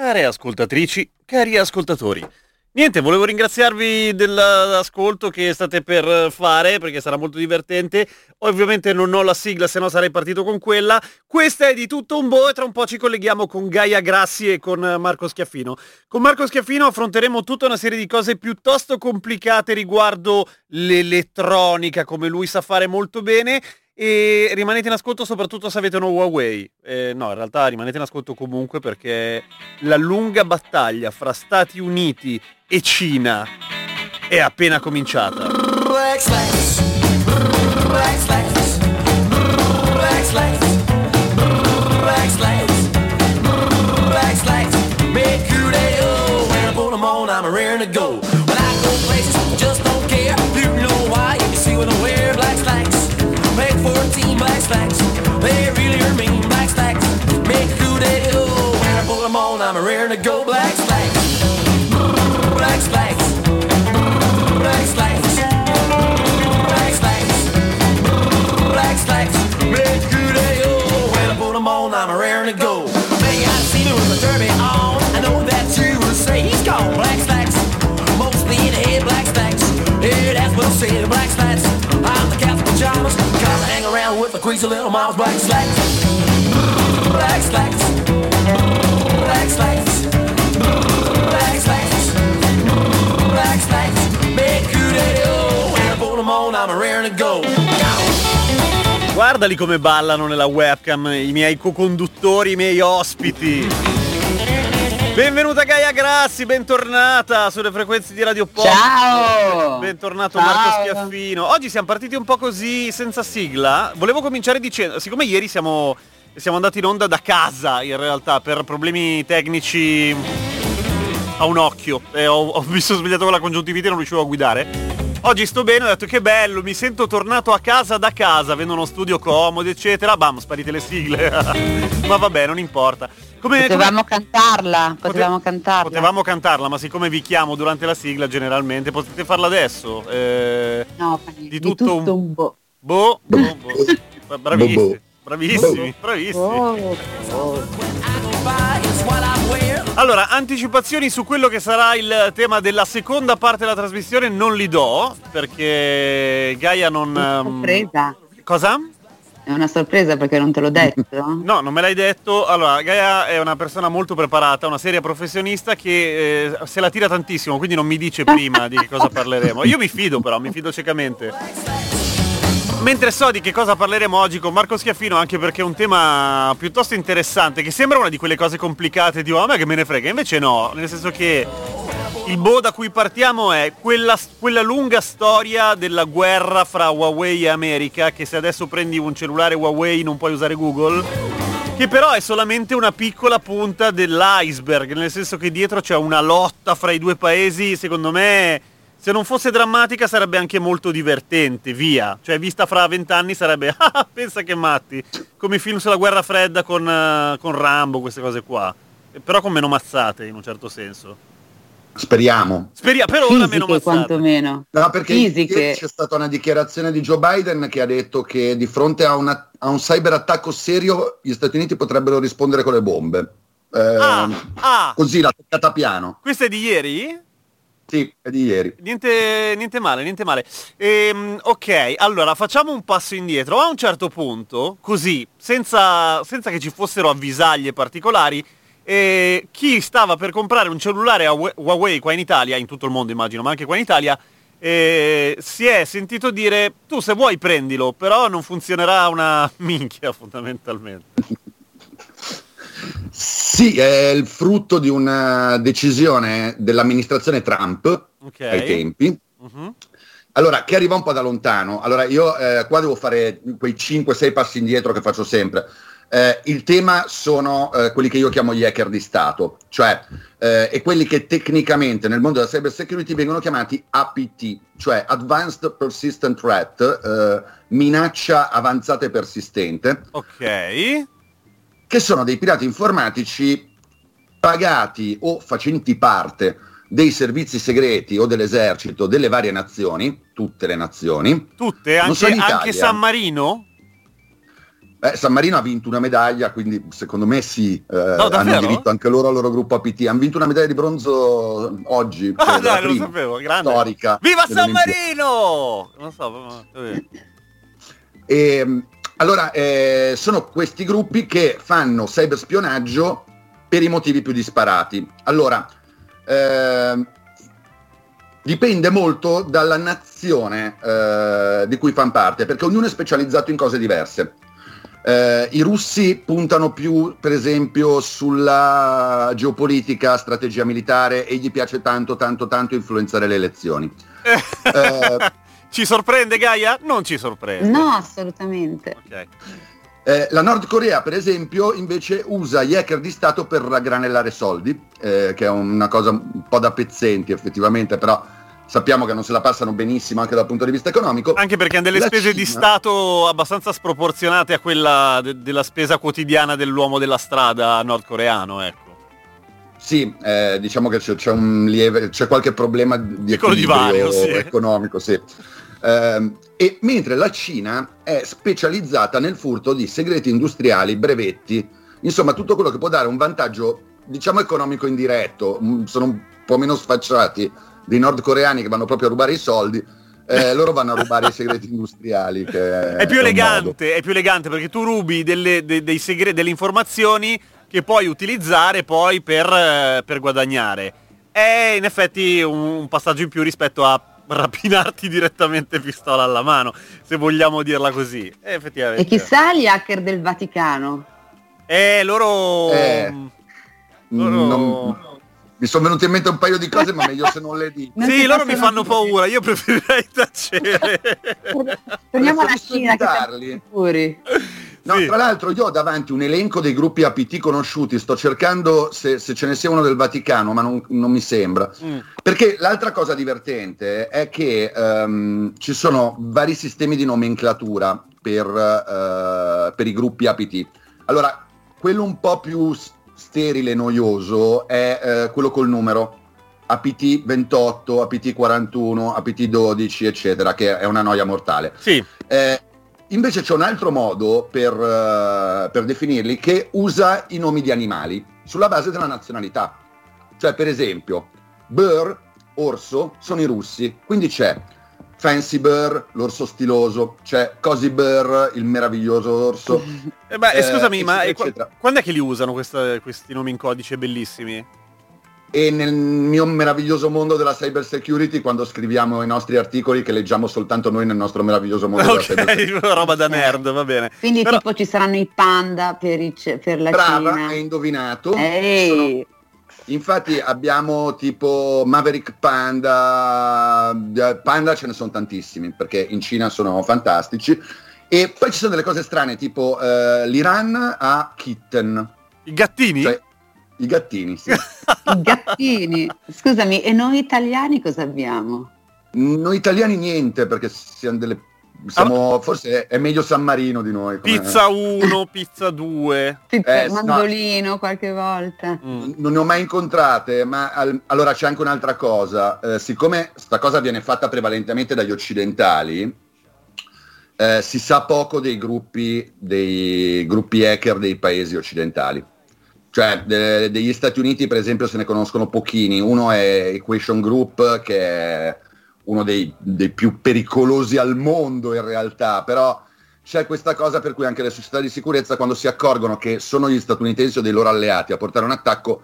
Care ascoltatrici, cari ascoltatori. Niente, volevo ringraziarvi dell'ascolto che state per fare perché sarà molto divertente. Ovviamente non ho la sigla, se no sarei partito con quella. Questa è di tutto un boh e tra un po' ci colleghiamo con Gaia Grassi e con Marco Schiaffino. Con Marco Schiaffino affronteremo tutta una serie di cose piuttosto complicate riguardo l'elettronica, come lui sa fare molto bene, e rimanete in ascolto soprattutto se avete uno Huawei. Eh, no, in realtà rimanete in ascolto comunque perché la lunga battaglia fra Stati Uniti e Cina è appena cominciata. I'm raring to go I'm raring to go. Black slacks. Black slacks. Black slacks. Black slacks. Black slacks. Who they do. When I put them on, I'm a raring to go. May I see me with a derby on? I know that you will say he's gone. Black slacks. Mostly in the head, black slacks. Yeah, that's what I say. Black slacks. I'm the captain pajamas. Kinda hang around with the greasy little mouse. Black slacks. Black slacks. Guardali come ballano nella webcam i miei co-conduttori, i miei ospiti. Benvenuta Gaia Grassi, bentornata sulle frequenze di Radio Pop. Ciao! Bentornato Ciao. Marco Schiaffino. Oggi siamo partiti un po' così senza sigla. Volevo cominciare dicendo, siccome ieri siamo, siamo andati in onda da casa in realtà per problemi tecnici a un occhio, e ho, ho- mi sono svegliato con la congiuntivite e non riuscivo a guidare. Oggi sto bene, ho detto che bello, mi sento tornato a casa da casa, avendo uno studio comodo, eccetera. Bam, sparite le sigle. ma vabbè, non importa. Come, Potevamo come- cantarla, potevamo Pote- cantarla. Potevamo cantarla, ma siccome vi chiamo durante la sigla generalmente, potete farla adesso. Eh, No, niente, di tutto un- un po'. boh, boh, boh. Bravissimi, Boh, boh. bravissimi, bravissimi. Oh, oh. Allora, anticipazioni su quello che sarà il tema della seconda parte della trasmissione non li do, perché Gaia non... ehm, Sorpresa. Cosa? È una sorpresa perché non te l'ho detto. No, non me l'hai detto. Allora, Gaia è una persona molto preparata, una seria professionista che eh, se la tira tantissimo, quindi non mi dice prima di che cosa parleremo. Io mi fido però, mi fido ciecamente. Mentre so di che cosa parleremo oggi con Marco Schiaffino, anche perché è un tema piuttosto interessante, che sembra una di quelle cose complicate di oh, a me che me ne frega, invece no, nel senso che il boh da cui partiamo è quella, quella lunga storia della guerra fra Huawei e America, che se adesso prendi un cellulare Huawei non puoi usare Google, che però è solamente una piccola punta dell'iceberg, nel senso che dietro c'è una lotta fra i due paesi, secondo me, se non fosse drammatica sarebbe anche molto divertente, via. Cioè, vista fra vent'anni sarebbe, ah, pensa che matti, come i film sulla guerra fredda con, eh, con Rambo, queste cose qua. Eh, Però con meno mazzate, in un certo senso. Speriamo. Speriamo, per ora meno Fisiche mazzate. quantomeno. No, perché Fisiche. c'è stata una dichiarazione di Joe Biden che ha detto che di fronte a, una- a un cyberattacco serio gli Stati Uniti potrebbero rispondere con le bombe. Eh, Ah, ah, Così la toccata piano. questa è di ieri? Sì, è di ieri. Niente, niente male, niente male. Ehm, ok, allora facciamo un passo indietro. A un certo punto, così, senza, senza che ci fossero avvisaglie particolari, eh, chi stava per comprare un cellulare a Huawei qua in Italia, in tutto il mondo immagino, ma anche qua in Italia, eh, si è sentito dire tu se vuoi prendilo, però non funzionerà una minchia fondamentalmente. Sì, è il frutto di una decisione dell'amministrazione Trump Ok. ai tempi. Mhm. Allora, che arriva un po' da lontano. Allora, io eh, qua devo fare quei 5-6 passi indietro che faccio sempre. Eh, il tema sono eh, quelli che io chiamo gli hacker di Stato, cioè eh, e quelli che tecnicamente nel mondo della cyber security vengono chiamati APT, cioè Advanced Persistent Threat, eh, minaccia avanzata e persistente, Ok. Che sono dei pirati informatici pagati o facenti parte dei servizi segreti o dell'esercito delle varie nazioni, tutte le nazioni, Tutte, anche, anche. San Marino? Beh, San Marino ha vinto una medaglia, quindi secondo me sì, eh, hanno davvero? diritto anche loro al loro gruppo APT. Hanno vinto una medaglia di bronzo oggi, Ah, dai, lo sapevo, grande. storica. Viva San. Marino! Non so, ma-. E, mh, allora, eh, sono questi gruppi che fanno cyberspionaggio per i motivi più disparati. Allora, ehm, dipende molto dalla nazione eh, di cui fanno parte, perché ognuno è specializzato in cose diverse. Eh, I russi puntano più, per esempio, sulla geopolitica, strategia militare e gli piace tanto, tanto, tanto influenzare le elezioni. Eh, ci sorprende Gaia? Non ci sorprende. No, assolutamente. Ok. Eh, la Nord Corea, per esempio, invece usa gli hacker di Stato per raggranellare soldi, eh, che è una cosa un po' da pezzenti effettivamente, però sappiamo che non se la passano benissimo anche dal punto di vista economico. Anche perché hanno delle La spese di Cina- Stato abbastanza sproporzionate a quella de- della spesa quotidiana dell'uomo della strada nordcoreano, ecco. Sì, eh, diciamo che c'è, c'è un lieve, c'è qualche problema di equilibrio divario, sì. economico, sì. Ehm, e mentre la Cina è specializzata nel furto di segreti industriali, brevetti, insomma tutto quello che può dare un vantaggio, diciamo economico indiretto, Mm, sono un po' meno sfacciati dei nordcoreani che vanno proprio a rubare i soldi, eh, loro vanno a rubare i segreti industriali. Che È più modo. elegante, è più elegante perché tu rubi delle, de- dei segre- delle informazioni che puoi utilizzare poi per, eh, per guadagnare. È in effetti un, un passaggio in più rispetto a rapinarti direttamente pistola alla mano, se vogliamo dirla così. E effettivamente. E chissà gli hacker del Vaticano. Eh, loro... Eh. loro- Non- mi sono venute in mente un paio di cose, ma meglio se non le dico. Non Sì, si loro mi fanno paura, io preferirei tacere. Torniamo alla Cina che. No, Sì. tra l'altro io ho davanti un elenco dei gruppi APT conosciuti, sto cercando se, se ce ne sia uno del Vaticano, ma non, non mi sembra. Mm. Perché l'altra cosa divertente è che ehm, ci sono vari sistemi di nomenclatura per, eh, per i gruppi APT. Allora, quello un po' più sterile e noioso è eh, quello col numero. APT 28, APT 41, APT 12, eccetera, che è una noia mortale. Sì, Eh, invece c'è un altro modo per, eh, per definirli che usa i nomi di animali sulla base della nazionalità. Cioè, per esempio, Burr, orso, sono i russi. Quindi c'è Fancy Burr, l'orso stiloso, c'è Cozy Burr, il meraviglioso orso. Eh, beh, Eh, scusami, ma eccetera, eh, qua- eccetera. quando è che li usano questa- questi nomi in codice bellissimi? E nel mio meraviglioso mondo della cyber security, quando scriviamo i nostri articoli che leggiamo soltanto noi nel nostro meraviglioso mondo della cyber roba da nerd, va bene. Quindi Però- tipo ci saranno i panda per, i per la Brava, Cina. hai indovinato. Ehi, Sono- Infatti abbiamo tipo Maverick Panda, eh, Panda ce ne sono tantissimi perché in Cina sono fantastici e poi ci sono delle cose strane tipo eh, l'Iran ha kitten, I gattini? cioè i gattini, sì. i gattini. Scusami, e noi italiani cosa abbiamo? Noi italiani niente perché siamo delle... Siamo, forse è meglio San Marino di noi. Pizza 1, pizza 2. Pizza- Eh, no. mandolino qualche volta. Mm. Non ne ho mai incontrate, ma al- allora c'è anche un'altra cosa. Eh, siccome sta cosa viene fatta prevalentemente dagli occidentali, eh, si sa poco dei gruppi, dei gruppi hacker dei paesi occidentali. Cioè, de- degli Stati Uniti, per esempio, se ne conoscono pochini. Uno è Equation Group, che è uno dei, dei più pericolosi al mondo in realtà, però c'è questa cosa per cui anche le società di sicurezza, quando si accorgono che sono gli statunitensi o dei loro alleati a portare un attacco,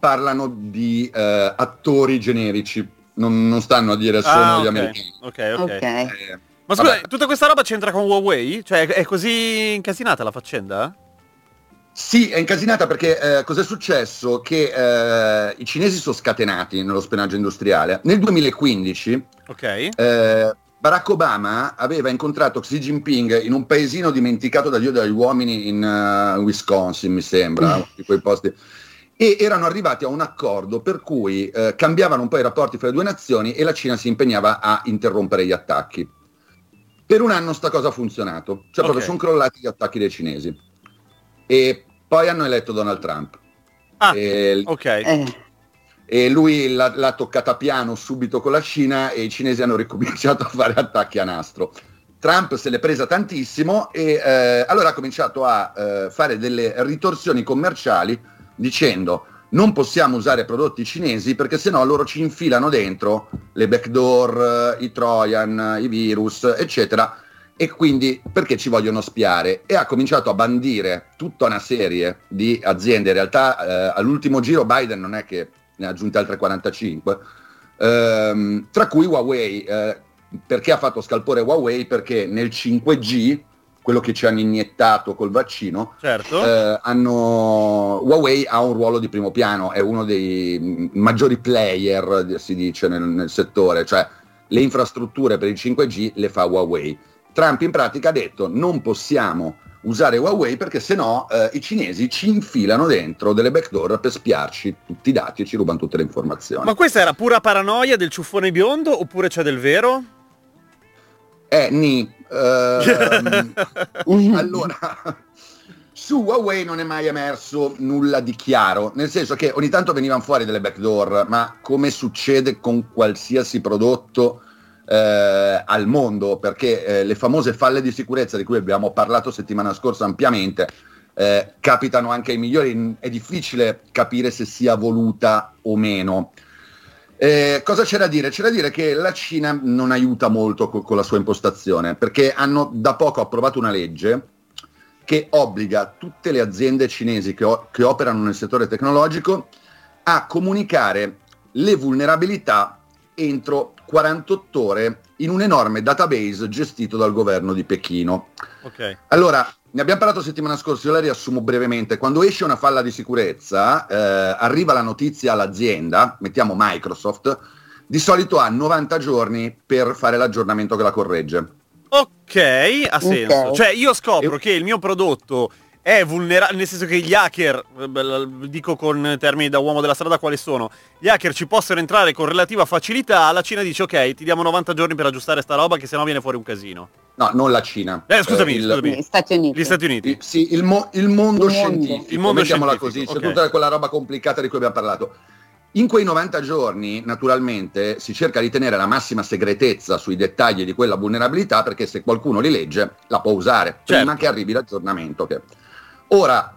parlano di eh, attori generici, non, non stanno a dire sono Ah, gli ok. americani. ok, ok. Ok. Eh, Ma scusa, vabbè. tutta questa roba c'entra con Huawei? Cioè, è così incasinata la faccenda? Sì, è incasinata perché eh, cos'è successo? Che eh, i cinesi sono scatenati nello spionaggio industriale. Nel 2015 Ok. eh, Barack Obama aveva incontrato Xi Jinping in un paesino dimenticato da Dio dagli uomini in eh, Wisconsin, mi sembra, uno di quei posti. E erano arrivati a un accordo per cui eh, cambiavano un po' i rapporti fra le due nazioni e la Cina si impegnava a interrompere gli attacchi. Per un anno sta cosa ha funzionato, cioè proprio Ok. sono crollati gli attacchi dei cinesi. E poi hanno eletto Donald Trump. Ah, E, ok. Eh, e lui l'ha, l'ha toccata piano subito con la Cina e i cinesi hanno ricominciato a fare attacchi a nastro. Trump se l'è presa tantissimo e eh, allora ha cominciato a eh, fare delle ritorsioni commerciali dicendo non possiamo usare prodotti cinesi perché sennò loro ci infilano dentro le backdoor, eh, i trojan, i virus, eccetera, e quindi perché ci vogliono spiare e ha cominciato a bandire tutta una serie di aziende, in realtà eh, all'ultimo giro Biden non è che ne ha aggiunte altre 45, ehm, tra cui Huawei, eh, perché ha fatto scalpore Huawei? Perché nel 5G, quello che ci hanno iniettato col vaccino, Certo. eh, hanno, Huawei ha un ruolo di primo piano, è uno dei maggiori player, si dice, nel, nel settore, cioè le infrastrutture per il 5G le fa Huawei. Trump in pratica ha detto non possiamo usare Huawei perché sennò eh, i cinesi ci infilano dentro delle backdoor per spiarci tutti i dati e ci rubano tutte le informazioni. Ma questa era pura paranoia del ciuffone biondo oppure c'è del vero? Eh, ni. ehm, allora, su Huawei non è mai emerso nulla di chiaro, nel senso che ogni tanto venivano fuori delle backdoor, ma come succede con qualsiasi prodotto eh, al mondo, perché eh, le famose falle di sicurezza di cui abbiamo parlato settimana scorsa ampiamente, eh, capitano anche ai migliori, è difficile capire se sia voluta o meno. Eh, cosa c'è da dire? C'è da dire che la Cina non aiuta molto co- con la sua impostazione, perché hanno da poco approvato una legge che obbliga tutte le aziende cinesi che, o- che operano nel settore tecnologico a comunicare le vulnerabilità entro 48 ore in un enorme database gestito dal governo di Pechino. Ok. Allora, ne abbiamo parlato settimana scorsa, io la riassumo brevemente. Quando esce una falla di sicurezza, eh, arriva la notizia all'azienda, mettiamo Microsoft, di solito ha 90 giorni per fare l'aggiornamento che la corregge. Ok, ha senso. Ok. Cioè io scopro E- che il mio prodotto è vulnerabile, nel senso che gli hacker, eh, dico con termini da uomo della strada quali sono, gli hacker ci possono entrare con relativa facilità, la Cina dice ok, ti diamo 90 giorni per aggiustare sta roba che sennò viene fuori un casino. No, non la Cina. Eh, scusami, il- scusami. Negli Stati Uniti. Gli Stati Uniti. il- sì, il, mo- il mondo Il mondo. scientifico, Il mondo mettiamola scientifico, così, c'è ok. tutta quella roba complicata di cui abbiamo parlato. In quei 90 giorni, naturalmente, si cerca di tenere la massima segretezza sui dettagli di quella vulnerabilità perché se qualcuno li legge la può usare prima Certo. che arrivi l'aggiornamento. Che... Ora,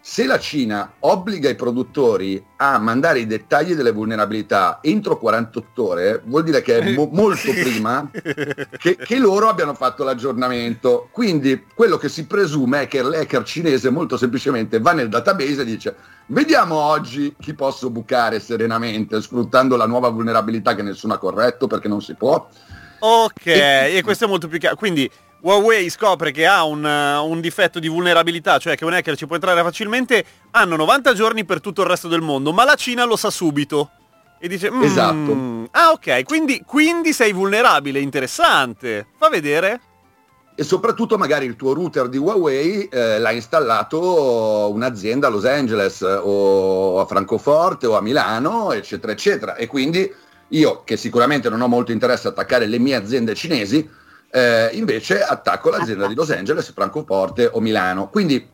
se la Cina obbliga i produttori a mandare i dettagli delle vulnerabilità entro 48 ore, vuol dire che è mo- molto prima che, che loro abbiano fatto l'aggiornamento. Quindi quello che si presume è che l'hacker cinese molto semplicemente va nel database e dice vediamo oggi chi posso bucare serenamente sfruttando la nuova vulnerabilità che nessuno ha corretto perché non si può. Ok, e questo è molto più chiaro. Quindi Huawei scopre che ha un, uh, un difetto di vulnerabilità, cioè che un hacker ci può entrare facilmente, hanno 90 giorni per tutto il resto del mondo, ma la Cina lo sa subito. E dice, "Mm, Esatto. Ah ok, quindi, quindi sei vulnerabile, interessante. Fa vedere. E soprattutto magari il tuo router di Huawei eh, l'ha installato un'azienda a Los Angeles eh, o a Francoforte o a Milano, eccetera, eccetera. E quindi io, che sicuramente non ho molto interesse a attaccare le mie aziende cinesi, eh, invece attacco l'azienda di Los Angeles, Francoforte o Milano. Quindi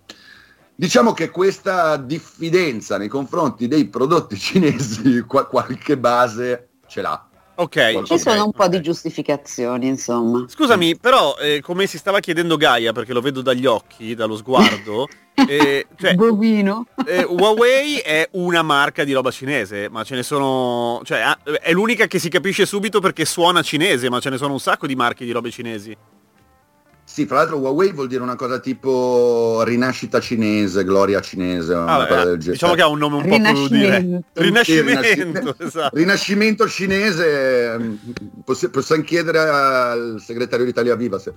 diciamo che questa diffidenza nei confronti dei prodotti cinesi qua- qualche base ce l'ha. Ok. Ci sono un po' ok. di giustificazioni, insomma. Scusami, però, eh, come si stava chiedendo Gaia, perché lo vedo dagli occhi, dallo sguardo, eh, cioè, Bovino. eh, Huawei è una marca di roba cinese, ma ce ne sono... Cioè, ah, è l'unica che si capisce subito perché suona cinese, ma ce ne sono un sacco di marche di robe cinesi. Sì, fra l'altro Huawei vuol dire una cosa tipo rinascita cinese, gloria cinese, una Ah, cosa beh, del genere. diciamo che ha un nome un po' più dire. Rinascimento. Rinascimento, Sì, rinascimento. esatto. Rinascimento cinese, possi- possiamo chiedere al segretario di Italia Viva se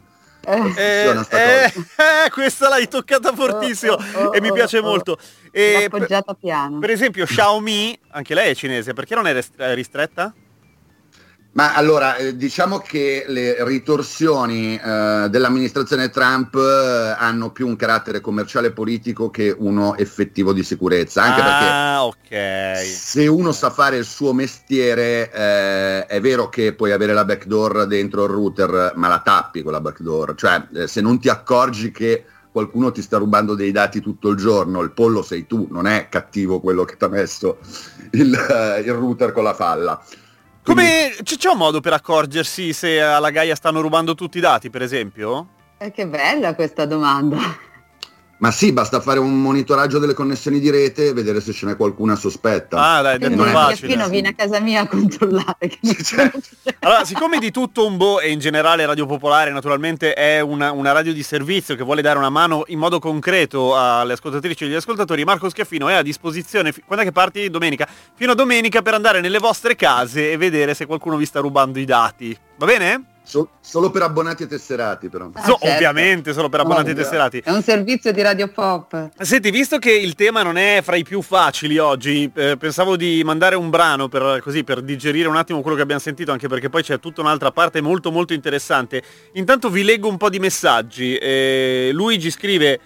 Eh, Eh, cosa. eh, questa l'hai toccata fortissimo Oh, oh, e mi oh, piace oh. molto. E per, appoggiata piano. per esempio Xiaomi, anche lei è cinese, perché non è rest- ristretta? Ma allora, eh, diciamo che le ritorsioni eh, dell'amministrazione Trump eh, hanno più un carattere commerciale e politico che uno effettivo di sicurezza, anche perché ah, ok. Se uno sa fare il suo mestiere, eh, è vero che puoi avere la backdoor dentro il router, ma la tappi quella backdoor. Cioè, eh, se non ti accorgi che qualcuno ti sta rubando dei dati tutto il giorno, il pollo sei tu, non è cattivo quello che ti ha messo il, eh, il router con la falla. Come c- c'è un modo per accorgersi se alla Gaia stanno rubando tutti i dati, per esempio? Eh, che bella questa domanda. Ma sì, basta fare un monitoraggio delle connessioni di rete e vedere se ce n'è qualcuna sospetta. Ah, dai, detto non è facile. Schiaffino viene a casa mia a controllare. Cioè. Allora, siccome di tutto un bo e in generale Radio Popolare naturalmente è una, una radio di servizio che vuole dare una mano in modo concreto alle ascoltatrici e agli ascoltatori, Marco Schiaffino è a disposizione, quando è che parti? Domenica? Fino a domenica per andare nelle vostre case e vedere se qualcuno vi sta rubando i dati. Va bene? So- solo per abbonati e tesserati però. Ah, So- certo. Ovviamente, solo per abbonati e tesserati. È un servizio di Radio Pop. Senti, visto che il tema non è fra i più facili oggi, eh, pensavo di mandare un brano per, così, per digerire un attimo quello che abbiamo sentito, anche perché poi c'è tutta un'altra parte molto molto interessante. Intanto vi leggo un po' di messaggi. Eh, Luigi scrive...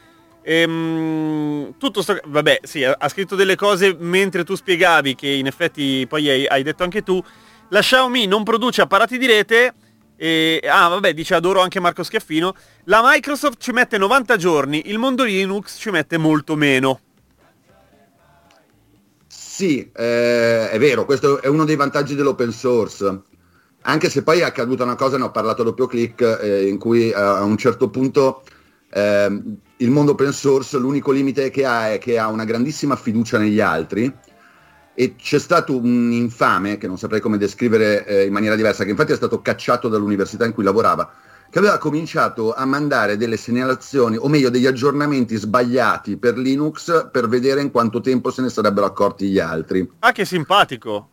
ehm, tutto sto... Vabbè, sì, ha ha scritto delle cose mentre tu spiegavi, che in effetti poi hai, hai detto anche tu. La Xiaomi non produce apparati di rete. E, ah, vabbè, dice adoro anche Marco Schiaffino. La Microsoft ci mette 90 giorni, il mondo Linux ci mette molto meno. Sì, eh, è vero, questo è uno dei vantaggi dell'open source. Anche se poi è accaduta una cosa, ne ho parlato a doppio clic, eh, in cui eh, a un certo punto ehm, il mondo open source l'unico limite che ha è che ha una grandissima fiducia negli altri e c'è stato un infame, che non saprei come descrivere eh, in maniera diversa, che infatti è stato cacciato dall'università in cui lavorava, che aveva cominciato a mandare delle segnalazioni, o meglio degli aggiornamenti sbagliati per Linux per vedere in quanto tempo se ne sarebbero accorti gli altri. Ah, che simpatico.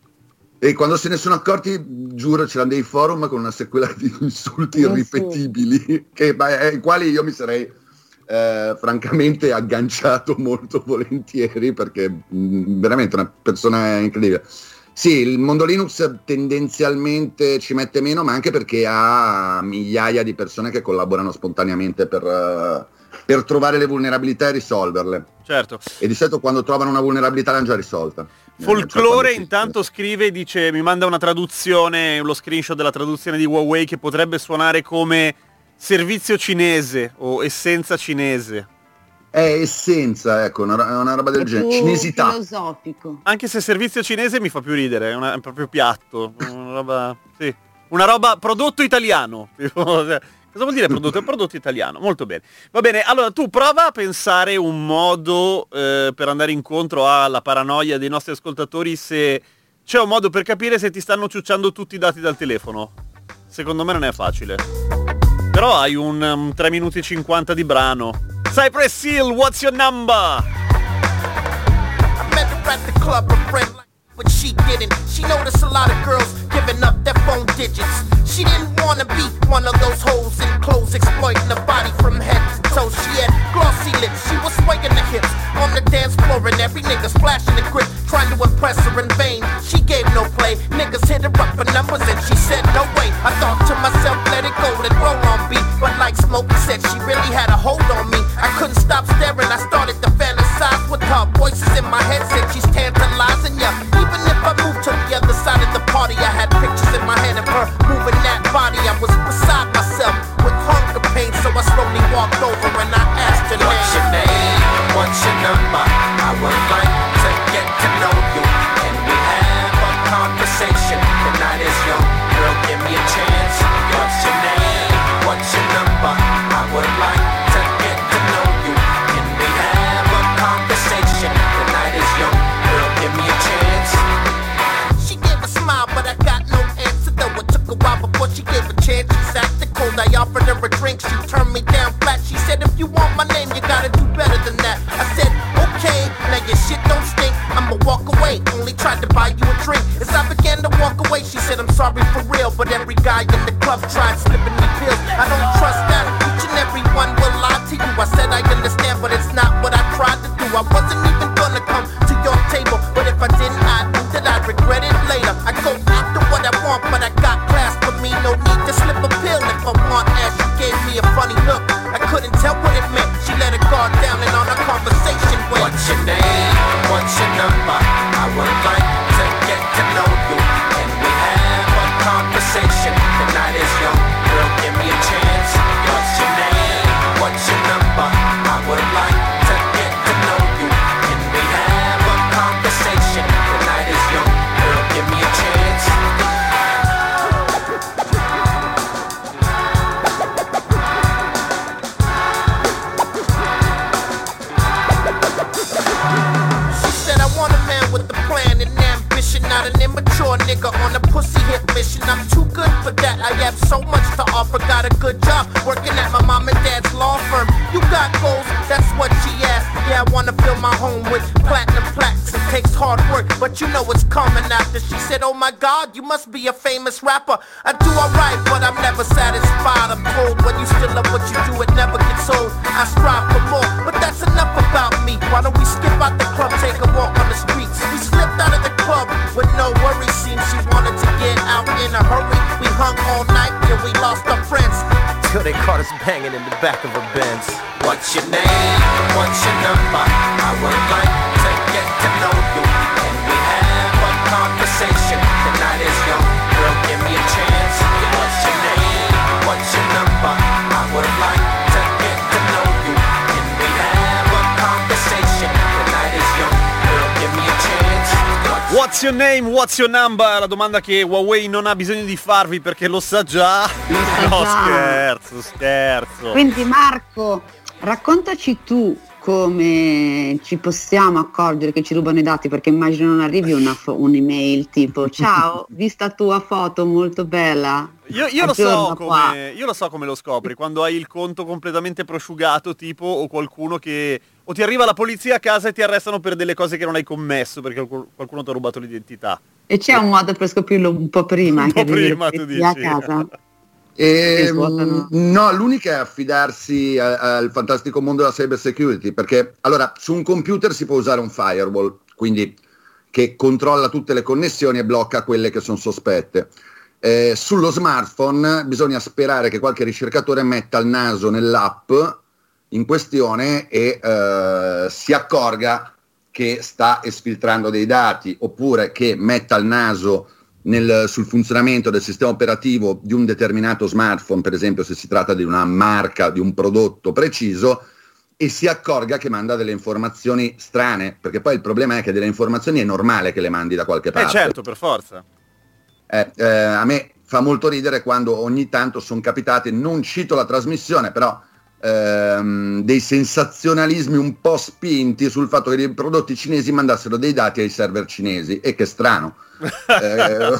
E quando se ne sono accorti, giuro, c'erano dei forum con una sequela di insulti sì. irripetibili, che, beh, ai quali io mi sarei eh, francamente agganciato molto volentieri, perché mh, veramente una persona incredibile. Sì, il mondo Linux tendenzialmente ci mette meno, ma anche perché ha migliaia di persone che collaborano spontaneamente per, eh, per trovare le vulnerabilità e risolverle. Certo. E di solito quando trovano una vulnerabilità l'hanno già risolta. Eh, cioè Folklore si- intanto scrive, dice, mi manda una traduzione, lo screenshot della traduzione di Huawei che potrebbe suonare come servizio cinese o essenza cinese. È essenza, ecco, una, una roba del È genere. Cinesità. filosofico. Anche se servizio cinese mi fa più ridere, è, una- è proprio piatto. Una roba, sì. Una roba prodotto italiano. Cosa vuol dire prodotto? È un prodotto italiano, molto bene. Va bene, allora tu prova a pensare un modo eh, per andare incontro alla paranoia dei nostri ascoltatori se c'è un modo per capire se ti stanno ciucciando tutti i dati dal telefono. Secondo me non è facile. Però hai un, um, 3 minuti e 50 di brano. Cypress Hill, what's your number? She noticed a lot of girls giving up their phone digits. She didn't wanna be one of those hoes in clothes exploiting the body from head to toe. She had glossy lips, she was swaying the hips on the dance floor and every nigga splashing the grip, trying to impress her in vain. She gave no play, niggas hit her up for numbers and she said no way. I thought to myself, let it go, let roll on beat. But like Smokey said, she really had a hold on me. I couldn't stop staring, I started to fantasize with her. Voices in my head said she's tantalizing ya. Even want my name, you gotta do better than that. I said, okay, now your shit don't stink. I'ma walk away, only tried to buy you a drink. As I began to walk away, she said, I'm sorry for real, but every guy in the club tried to good for that. I have so much to offer. Got a good job working at my mom and dad's law firm. You got goals, that's what she asked. Yeah, I wanna fill my home with platinum plaques. It takes hard work, but you know it's coming after. She said, Oh my god, you must be a famous rapper. I do alright, but I'm never satisfied. I'm told when you still love what you do, it never gets old. I strive for more, but that's enough about me. Why don't we skip out the club, take a walk on the streets? We slipped out of the club with no worries. Seems she wanted to get out in a hurry. They caught us banging in the back of a Benz. What's your name? What's your number? I would like to get to know your name? What's your number? La domanda che Huawei non ha bisogno di farvi perché lo sa già. Lo sa no, già. scherzo, scherzo. Quindi Marco, raccontaci tu come ci possiamo accorgere che ci rubano i dati, perché immagino non arrivi una fo- un'email tipo ciao, vista tua foto molto bella. Io, io lo so aggiorna qua." come, io lo so come lo scopri, quando hai il conto completamente prosciugato tipo o qualcuno che... o ti arriva la polizia a casa e ti arrestano per delle cose che non hai commesso perché qual- qualcuno ti ha rubato l'identità. E c'è un modo per scoprirlo un po' prima, Un po' prima, tu sia a dici. casa. E, mm, no, l'unica è affidarsi al fantastico mondo della cyber security, perché allora su un computer si può usare un firewall, quindi che controlla tutte le connessioni e blocca quelle che sono sospette. Eh, sullo smartphone bisogna sperare che qualche ricercatore metta il naso nell'app in questione e eh, si accorga che sta esfiltrando dei dati oppure che metta il naso nel- sul funzionamento del sistema operativo di un determinato smartphone, per esempio se si tratta di una marca, di un prodotto preciso, e si accorga che manda delle informazioni strane, perché poi il problema è che delle informazioni è normale che le mandi da qualche Eh parte. certo, per forza. Eh, eh, a me fa molto ridere quando ogni tanto sono capitati, non cito la trasmissione, però ehm, dei sensazionalismi un po' spinti sul fatto che i prodotti cinesi mandassero dei dati ai server cinesi e che strano. Eh,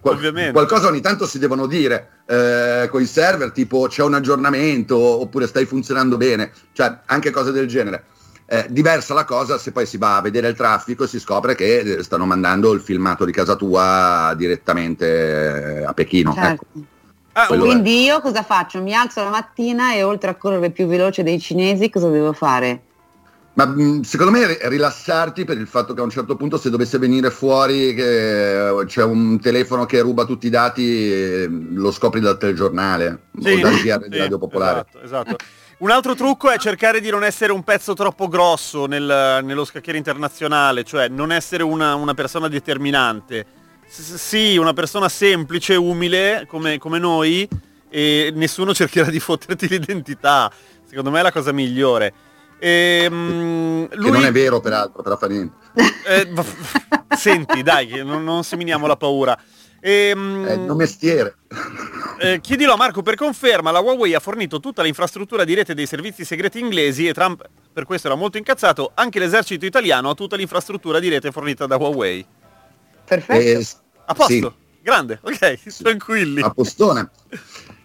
qual- Ovviamente. Qualcosa ogni tanto si devono dire eh, con i server, tipo c'è un aggiornamento oppure stai funzionando bene, cioè anche cose del genere. Eh, diversa la cosa se poi si va a vedere il traffico e si scopre che eh, stanno mandando il filmato di casa tua direttamente a Pechino. Certo. ecco. Ah, Quello un- è. Quindi io cosa faccio? Mi alzo la mattina e oltre a correre più veloce dei cinesi, cosa devo fare? Ma mh, secondo me ri- rilassarti per il fatto che a un certo punto se dovesse venire fuori che eh, c'è un telefono che ruba tutti i dati, eh, lo scopri dal telegiornale Sì, o dal GR di sì, Radio Popolare. Esatto, esatto. Un altro trucco è cercare di non essere un pezzo troppo grosso nel- nello scacchiere internazionale, cioè non essere una, una persona determinante. Sì, una persona semplice, umile, come, come noi, e nessuno cercherà di fotterti l'identità. Secondo me è la cosa migliore. Ehm, Che lui- non è vero peraltro, però fa niente. eh, senti, dai, che non, non seminiamo la paura. Ehm, È il mio mestiere. eh, chiedilo a Marco per conferma, la Huawei ha fornito tutta l'infrastruttura di rete dei servizi segreti inglesi e Trump per questo era molto incazzato, anche l'esercito italiano ha tutta l'infrastruttura di rete fornita da Huawei. Perfetto. Eh, A posto? sì, Grande, ok, tranquilli. a postone.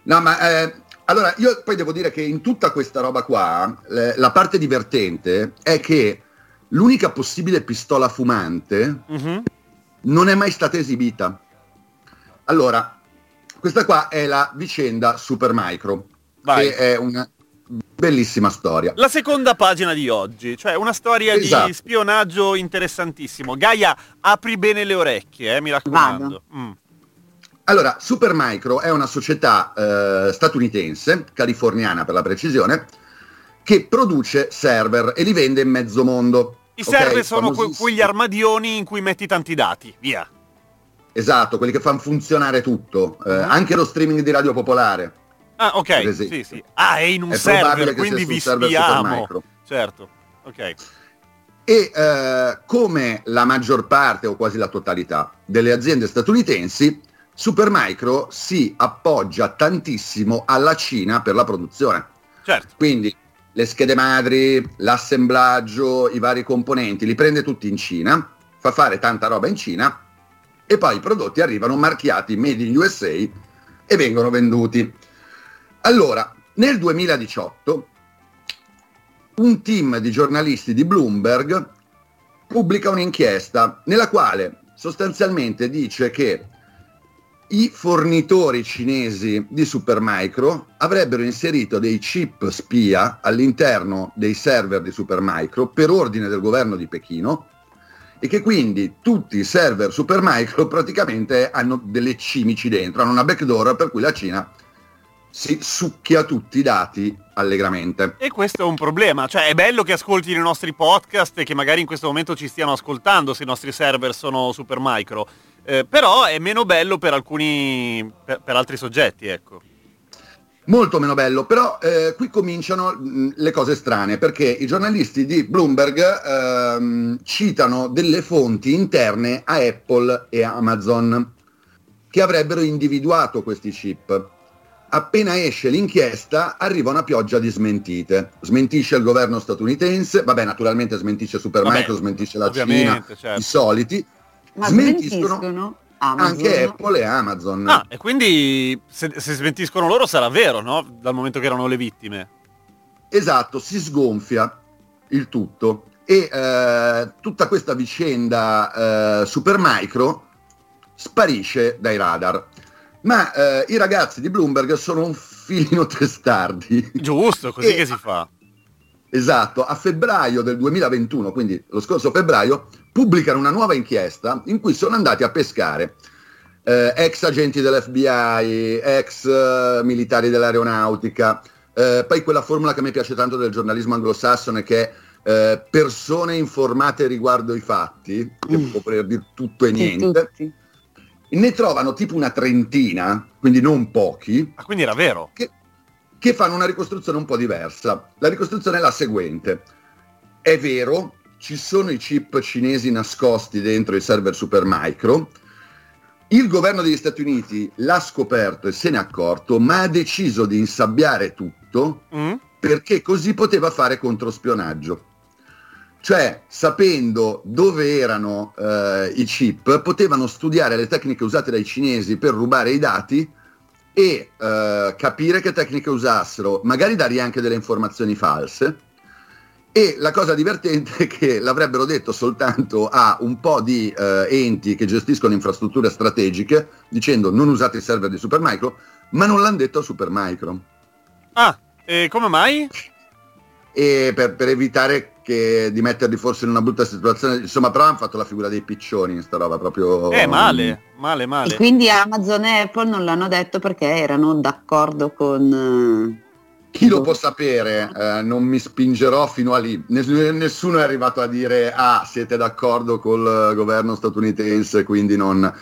No, ma eh, allora io poi devo dire che in tutta questa roba qua, eh, la parte divertente è che l'unica possibile pistola fumante Mhm. non è mai stata esibita. Allora, questa qua è la vicenda Supermicro, Vai. che è una bellissima storia. La seconda pagina di oggi, cioè una storia Esatto. di spionaggio interessantissimo. Gaia, apri bene le orecchie, eh, mi raccomando. Mm. Allora, Supermicro è una società eh, statunitense, californiana per la precisione, che produce server e li vende in mezzo mondo. I Ok? server sono que- quegli armadioni in cui metti tanti dati, via. Esatto, quelli che fanno funzionare tutto, eh, Mhm. anche lo streaming di Radio Popolare. Ah, ok, sì, sì. Ah, è in un È server, che quindi vi server spiamo. Certo, ok. E eh, come la maggior parte o quasi la totalità delle aziende statunitensi, Supermicro si appoggia tantissimo alla Cina per la produzione. Certo. Quindi le schede madri, l'assemblaggio, i vari componenti, li prende tutti in Cina, fa fare tanta roba in Cina e poi i prodotti arrivano marchiati Made in USA e vengono venduti. Allora, nel 2018 un team di giornalisti di Bloomberg pubblica un'inchiesta nella quale sostanzialmente dice che i fornitori cinesi di Supermicro avrebbero inserito dei chip spia all'interno dei server di Supermicro per ordine del governo di Pechino e che quindi tutti i server Supermicro praticamente hanno delle cimici dentro, hanno una backdoor per cui la Cina si succhia tutti i dati allegramente. E questo è un problema, cioè è bello che ascoltino i nostri podcast e che magari in questo momento ci stiano ascoltando se i nostri server sono Supermicro, eh, però è meno bello per alcuni, per, per altri soggetti, ecco. Molto meno bello, però eh, qui cominciano mh, le cose strane perché i giornalisti di Bloomberg ehm, citano delle fonti interne a Apple e Amazon che avrebbero individuato questi chip. Appena esce l'inchiesta arriva una pioggia di smentite. Smentisce il governo statunitense, vabbè naturalmente smentisce Supermicro, smentisce la Cina, certo. i soliti. Ma smentiscono smentiscono Amazon. anche Apple e Amazon. Ah, e quindi se, se smentiscono loro sarà vero, no? Dal momento che erano le vittime. Esatto, si sgonfia il tutto e eh, tutta questa vicenda eh, Supermicro sparisce dai radar. Ma eh, i ragazzi di Bloomberg sono un filino testardi. Giusto, così E- che si fa. Esatto, a febbraio del 2021, quindi lo scorso febbraio, pubblicano una nuova inchiesta in cui sono andati a pescare eh, ex agenti dell'FBI, ex eh, militari dell'aeronautica, eh, poi quella formula che a me piace tanto del giornalismo anglosassone che è eh, persone informate riguardo i fatti, che Mm. può voler dire tutto e niente, tutti. Ne trovano tipo una trentina, quindi non pochi, Ah, quindi era vero. che, che fanno una ricostruzione un po' diversa. La ricostruzione è la seguente. È vero, ci sono i chip cinesi nascosti dentro i server Supermicro. Il governo degli Stati Uniti l'ha scoperto e se n'è accorto, ma ha deciso di insabbiare tutto Mm? perché così poteva fare controspionaggio. Cioè, sapendo dove erano eh, i chip, potevano studiare le tecniche usate dai cinesi per rubare i dati e eh, capire che tecniche usassero, magari dargli anche delle informazioni false. E la cosa divertente è che l'avrebbero detto soltanto a un po' di eh, enti che gestiscono infrastrutture strategiche, dicendo non usate i server di Supermicro, ma non l'hanno detto a Supermicro. Ah, e come mai? e per, per evitare che, di metterli forse in una brutta situazione, insomma, però hanno fatto la figura dei piccioni in sta roba proprio. Eh, male, male, E male. quindi Amazon e Apple non l'hanno detto perché erano d'accordo con... Chi lo può sapere? Eh, non mi spingerò fino a lì. Ness- nessuno è arrivato a dire ah, siete d'accordo col governo statunitense, quindi non.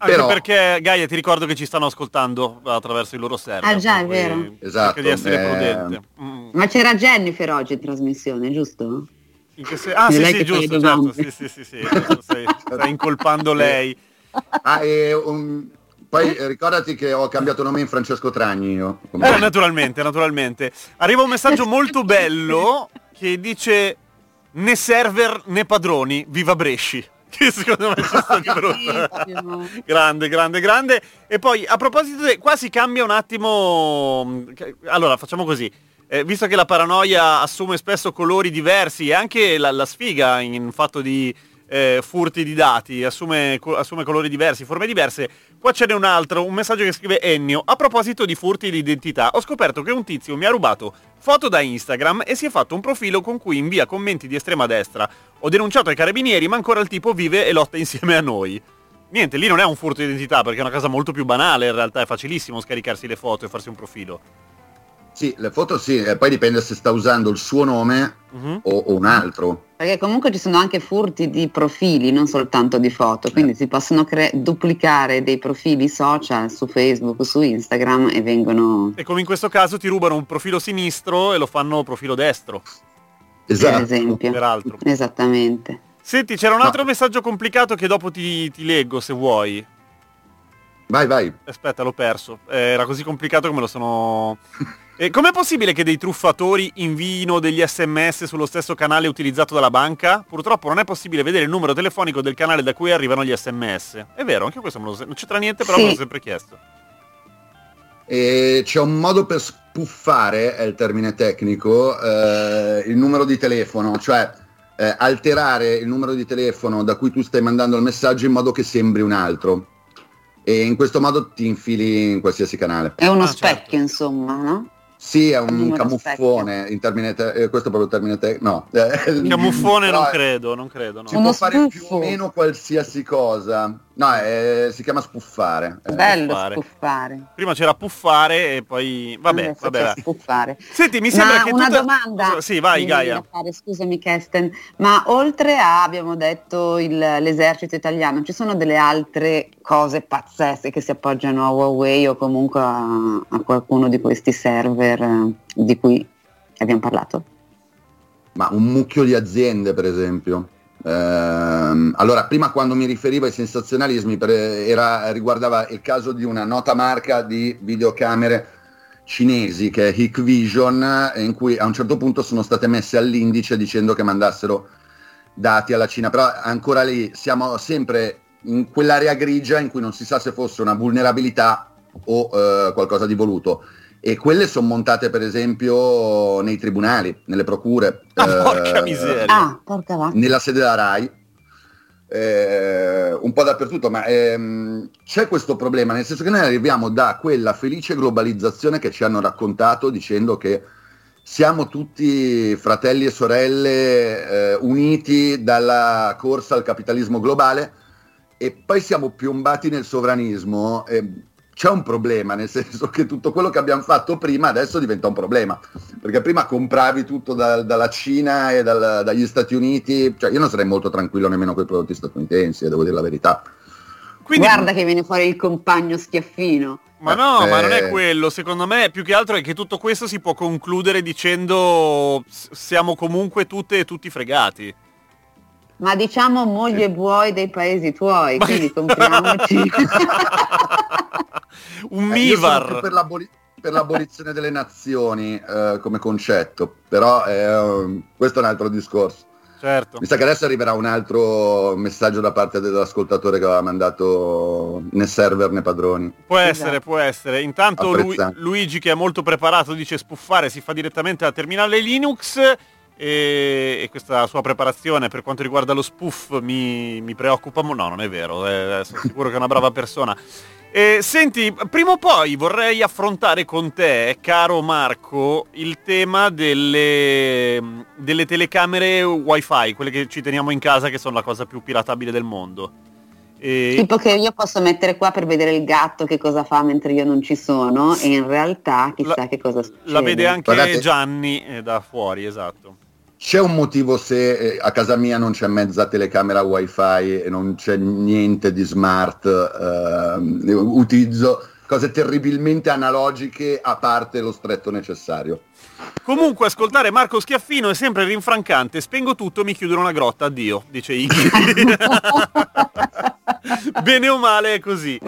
Anche però- perché, Gaia, ti ricordo che ci stanno ascoltando attraverso i loro server. Ah, già, è vero. Esatto, Cerca di essere eh, prudente. Mm. Ma c'era Jennifer oggi in trasmissione, giusto? In che se- Ah, sì, lei sì, giusto, certo. Sì, sì, sì, sì. Stai, stai incolpando lei. Ah, e, um, poi eh, ricordati che ho cambiato nome in Francesco Tragni io. Come- Eh, naturalmente, naturalmente. Arriva un messaggio molto bello che dice né server né padroni, viva Bresci. Che secondo me ci sta di brutto. Bellissimo. grande, grande, grande. E poi a proposito, de- qua si cambia un attimo. mm, Allora, facciamo così. Eh, visto che la paranoia assume spesso colori diversi e anche la, la sfiga in fatto di eh, furti di dati assume, assume colori diversi, forme diverse, qua ce n'è un altro, un messaggio che scrive Ennio. A proposito di furti di identità, ho scoperto che un tizio mi ha rubato foto da Instagram e si è fatto un profilo con cui invia commenti di estrema destra. Ho denunciato ai carabinieri, ma ancora il tipo vive e lotta insieme a noi. Niente, lì non è un furto di identità perché è una cosa molto più banale, in realtà è facilissimo scaricarsi le foto e farsi un profilo. Sì, le foto sì, e poi dipende se sta usando il suo nome Mhm. o, o un altro. Perché comunque ci sono anche furti di profili, non soltanto di foto, quindi si possono cre- duplicare dei profili social su Facebook, su Instagram e vengono, E come in questo caso ti rubano un profilo sinistro e lo fanno profilo destro, per Esatto. esempio. peraltro. Esattamente. Senti, c'era un No. altro messaggio complicato che dopo ti, ti leggo se vuoi. Vai, vai. Aspetta, l'ho perso. Eh, Era così complicato che me lo sono... E com'è possibile che dei truffatori invino degli sms sullo stesso canale utilizzato dalla banca? Purtroppo non è possibile vedere il numero telefonico del canale da cui arrivano gli sms. È vero, anche questo me lo, non c'entra niente, però Sì. me l'ho sempre chiesto. E c'è un modo per spuffare, è il termine tecnico, eh, il numero di telefono, cioè eh, alterare il numero di telefono da cui tu stai mandando il messaggio in modo che sembri un altro. E in questo modo ti infili in qualsiasi canale. È uno Ah, certo. specchio, insomma, no? Sì, è Un camuffone, in termine te- eh, questo è proprio il termine tecnico. No, Camuffone non credo, non credo, no. Si Uno può fare più spuffo. o meno qualsiasi cosa. No, eh, si chiama spuffare. Eh, Bello spuffare. spuffare. Prima c'era puffare e poi... Vabbè, Adesso vabbè. spuffare. Senti, mi sembra ma che una tutta- domanda Sì, vai Gaia. fare, scusami Kesten, ma oltre a abbiamo detto il- l'esercito italiano, ci sono delle altre cose pazzesche che si appoggiano a Huawei o comunque a, a qualcuno di questi server eh, di cui abbiamo parlato? Ma un mucchio di aziende, per esempio. Ehm, allora, prima quando mi riferivo ai sensazionalismi, per- era- riguardava il caso di una nota marca di videocamere cinesi che è Hikvision, in cui a un certo punto sono state messe all'indice dicendo che mandassero dati alla Cina, però ancora lì siamo sempre in quell'area grigia in cui non si sa se fosse una vulnerabilità o eh, qualcosa di voluto. E quelle sono montate per esempio nei tribunali, nelle procure. Ah, eh, porca miseria. Ah, porca vacca. nella sede della RAI, eh, un po' dappertutto, ma ehm, c'è questo problema, nel senso che noi arriviamo da quella felice globalizzazione che ci hanno raccontato dicendo che siamo tutti fratelli e sorelle eh, uniti dalla corsa al capitalismo globale e poi siamo piombati nel sovranismo. e c'è un problema, nel senso che tutto quello che abbiamo fatto prima adesso diventa un problema, perché prima compravi tutto da- dalla Cina e dal- dagli Stati Uniti, cioè io non sarei molto tranquillo nemmeno con i prodotti statunitensi, eh, devo dire la verità. Quindi, Guarda che viene fuori il compagno schiaffino. ma no, ma non è Eh. quello. Secondo me, più che altro è che tutto questo si può concludere dicendo siamo comunque tutte e tutti fregati. Ma diciamo moglie e buoi dei paesi tuoi, quindi compriamoci. Un Eh, Mivar. per, l'aboli- per l'abolizione delle nazioni eh, come concetto, però eh, questo è un altro discorso. Certo. Mi sa che adesso arriverà un altro messaggio da parte dell'ascoltatore che aveva mandato né server né padroni. Può Esatto. essere, può essere. Intanto Lu-. Luigi che è molto preparato dice spuffare si fa direttamente alla terminale Linux e, e questa sua preparazione per quanto riguarda lo spoof mi, mi preoccupa. mo- No, non è vero, eh, sono sicuro che è una brava persona. Eh, senti, prima o poi vorrei affrontare con te, caro Marco, il tema delle, delle telecamere wifi, quelle che ci teniamo in casa che sono la cosa più piratabile del mondo. E- tipo che io posso mettere qua per vedere il gatto che cosa fa mentre io non ci sono e in realtà chissà La- che cosa succede. La vede anche Guardate- Gianni eh, da fuori, esatto. C'è un motivo se eh, a casa mia non c'è mezza telecamera wifi e non c'è niente di smart, ehm, utilizzo cose terribilmente analogiche a parte lo stretto necessario. Comunque ascoltare Marco Schiaffino è sempre rinfrancante, spengo tutto, mi chiudo in una grotta, addio, dice Iggy. Bene o male è così.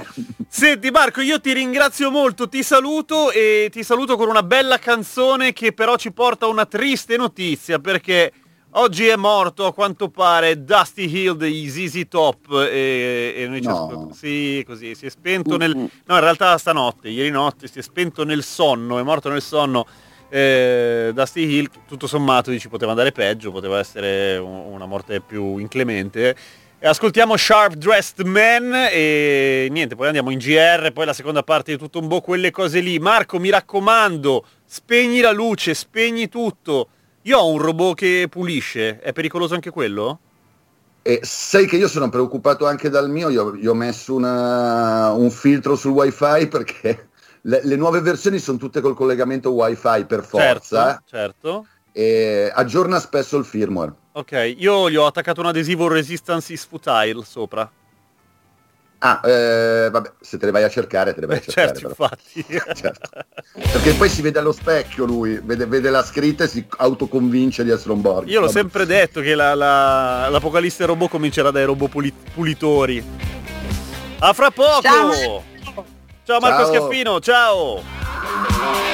Senti Marco, io ti ringrazio molto, ti saluto e ti saluto con una bella canzone che però ci porta una triste notizia perché oggi è morto a quanto pare Dusty Hill dei ZZ Top e, e noi ci No. Sì, così, si è spento nel... No, in realtà stanotte, ieri notte, si è spento nel sonno, è morto nel sonno eh, Dusty Hill, tutto sommato dici poteva andare peggio, poteva essere un- una morte più inclemente. E ascoltiamo Sharp Dressed Man e niente, poi andiamo in GR, poi la seconda parte di tutto un po' quelle cose lì. Marco, mi raccomando, spegni la luce, spegni tutto. Io ho un robot che pulisce, è pericoloso anche quello? E sai che io sono preoccupato anche dal mio, io, io ho messo una- un filtro sul wifi perché le, le nuove versioni sono tutte col collegamento wifi per forza Certo, certo. E aggiorna spesso il firmware. Ok, io gli ho attaccato un adesivo Resistance is Futile sopra. Ah, eh, vabbè, se te le vai a cercare, te le vai a Eh, cercare. certo, però. infatti. Certo. Perché poi si vede allo specchio lui, vede, vede la scritta e si autoconvince di essere un Borg. Io l'ho Vabbè. sempre detto che la- la- l'apocalisse robot comincerà dai robot puli- pulitori. A fra poco! Ciao. Ciao Marco Ciao. Schiaffino, ciao!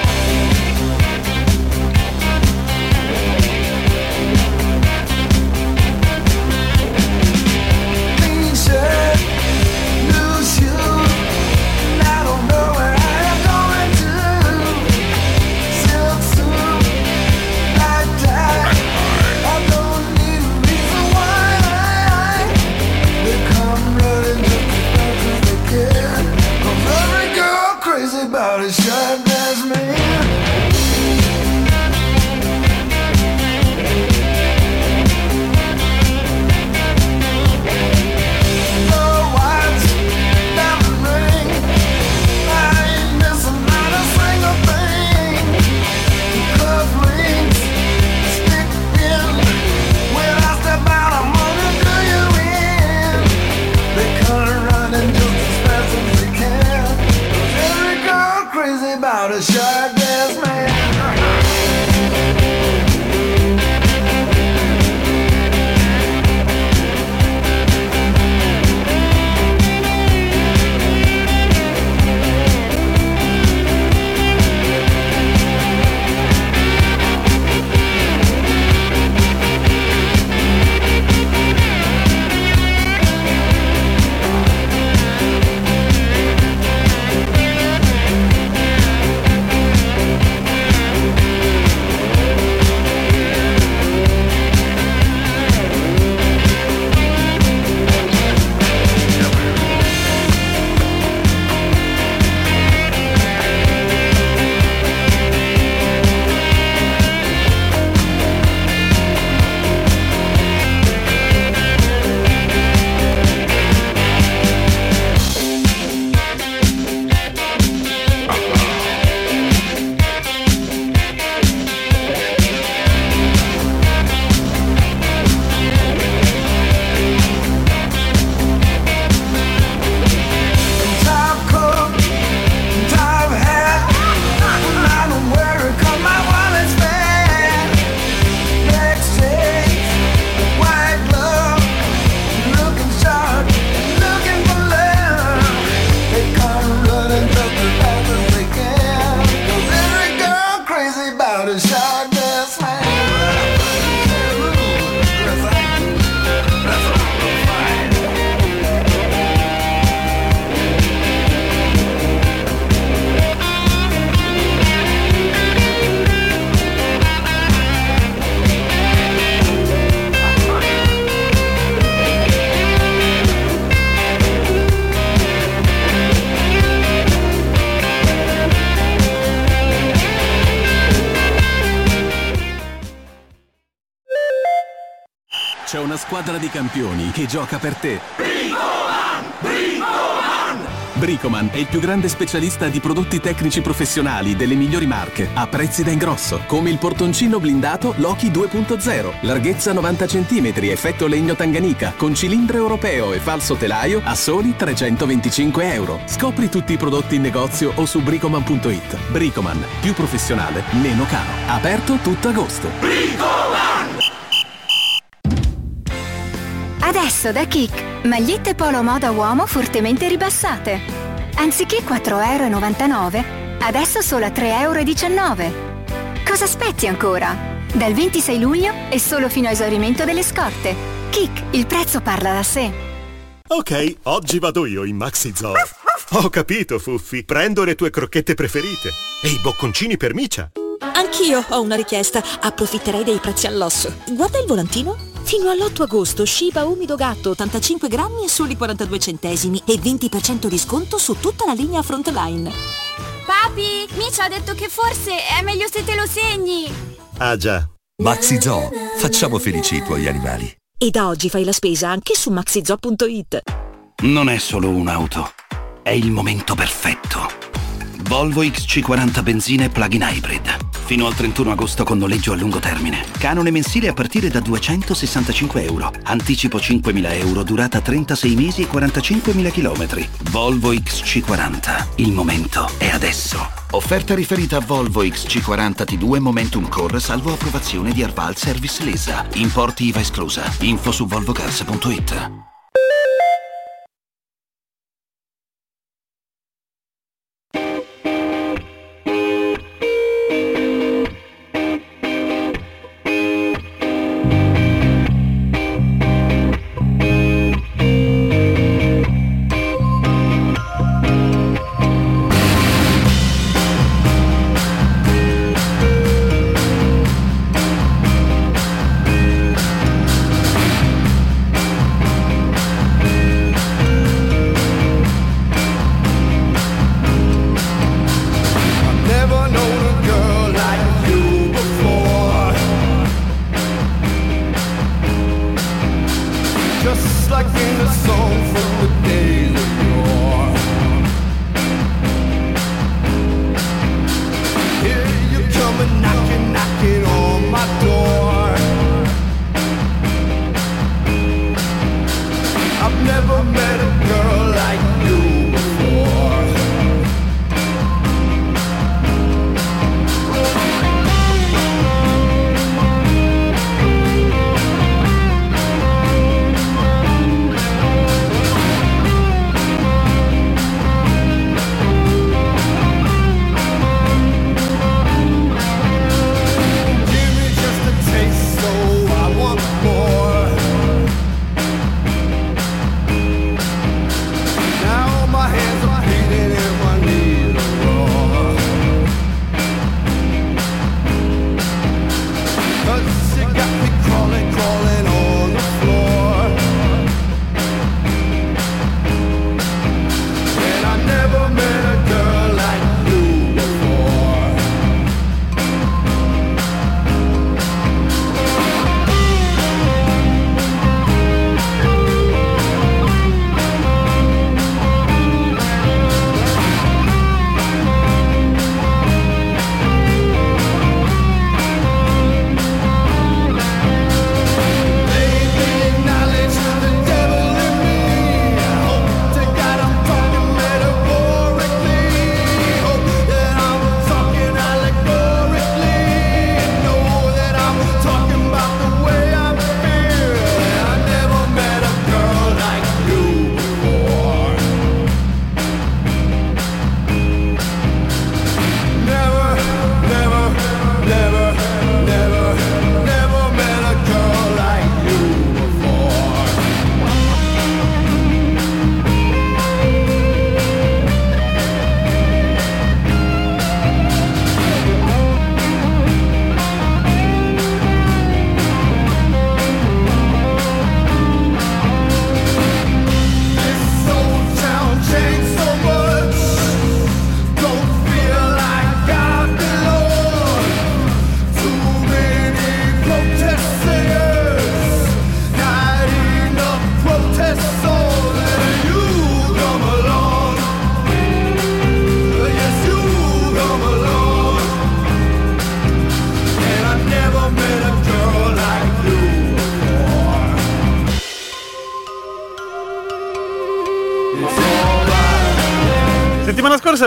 Squadra di campioni che gioca per te. Bricoman è il più grande specialista di prodotti tecnici professionali delle migliori marche a prezzi da ingrosso, come il portoncino blindato Loki 2.0, larghezza 90 cm, effetto legno tanganica, con cilindro europeo e falso telaio a soli 325 euro. Scopri tutti i prodotti in negozio o su bricoman.it. Bricoman, più professionale, meno caro. Aperto tutto agosto. Adesso da Kik, magliette polo moda uomo fortemente ribassate. Anziché 4,99€, adesso solo a 3,19€. Cosa aspetti ancora? Dal 26 luglio e solo fino a esaurimento delle scorte. Kik, il prezzo parla da sé. Ok, oggi vado io in Maxi Zoo. Ho capito, Fuffi. Prendo le tue crocchette preferite. E i bocconcini per Micia. Anch'io ho una richiesta. Approfitterei dei prezzi all'osso. Guarda il volantino. Fino all'8 agosto Shiba umido gatto 85 grammi e soli 42 centesimi e 20% di sconto su tutta la linea Frontline. Papi, Micia ha detto che forse è meglio se te lo segni. Ah già. Maxi Zoo, facciamo felici i tuoi animali. E da oggi fai la spesa anche su maxizoo.it. Non è solo un'auto, è il momento perfetto. Volvo XC40 benzina e plug-in hybrid. Fino al 31 agosto con noleggio a lungo termine. Canone mensile a partire da 265 euro. Anticipo 5.000 euro, durata 36 mesi e 45.000 km. Volvo XC40. Il momento è adesso. Offerta riferita a Volvo XC40 T2 Momentum Core salvo approvazione di Arval Service Lesa. Importi IVA esclusa. Info su volvocars.it.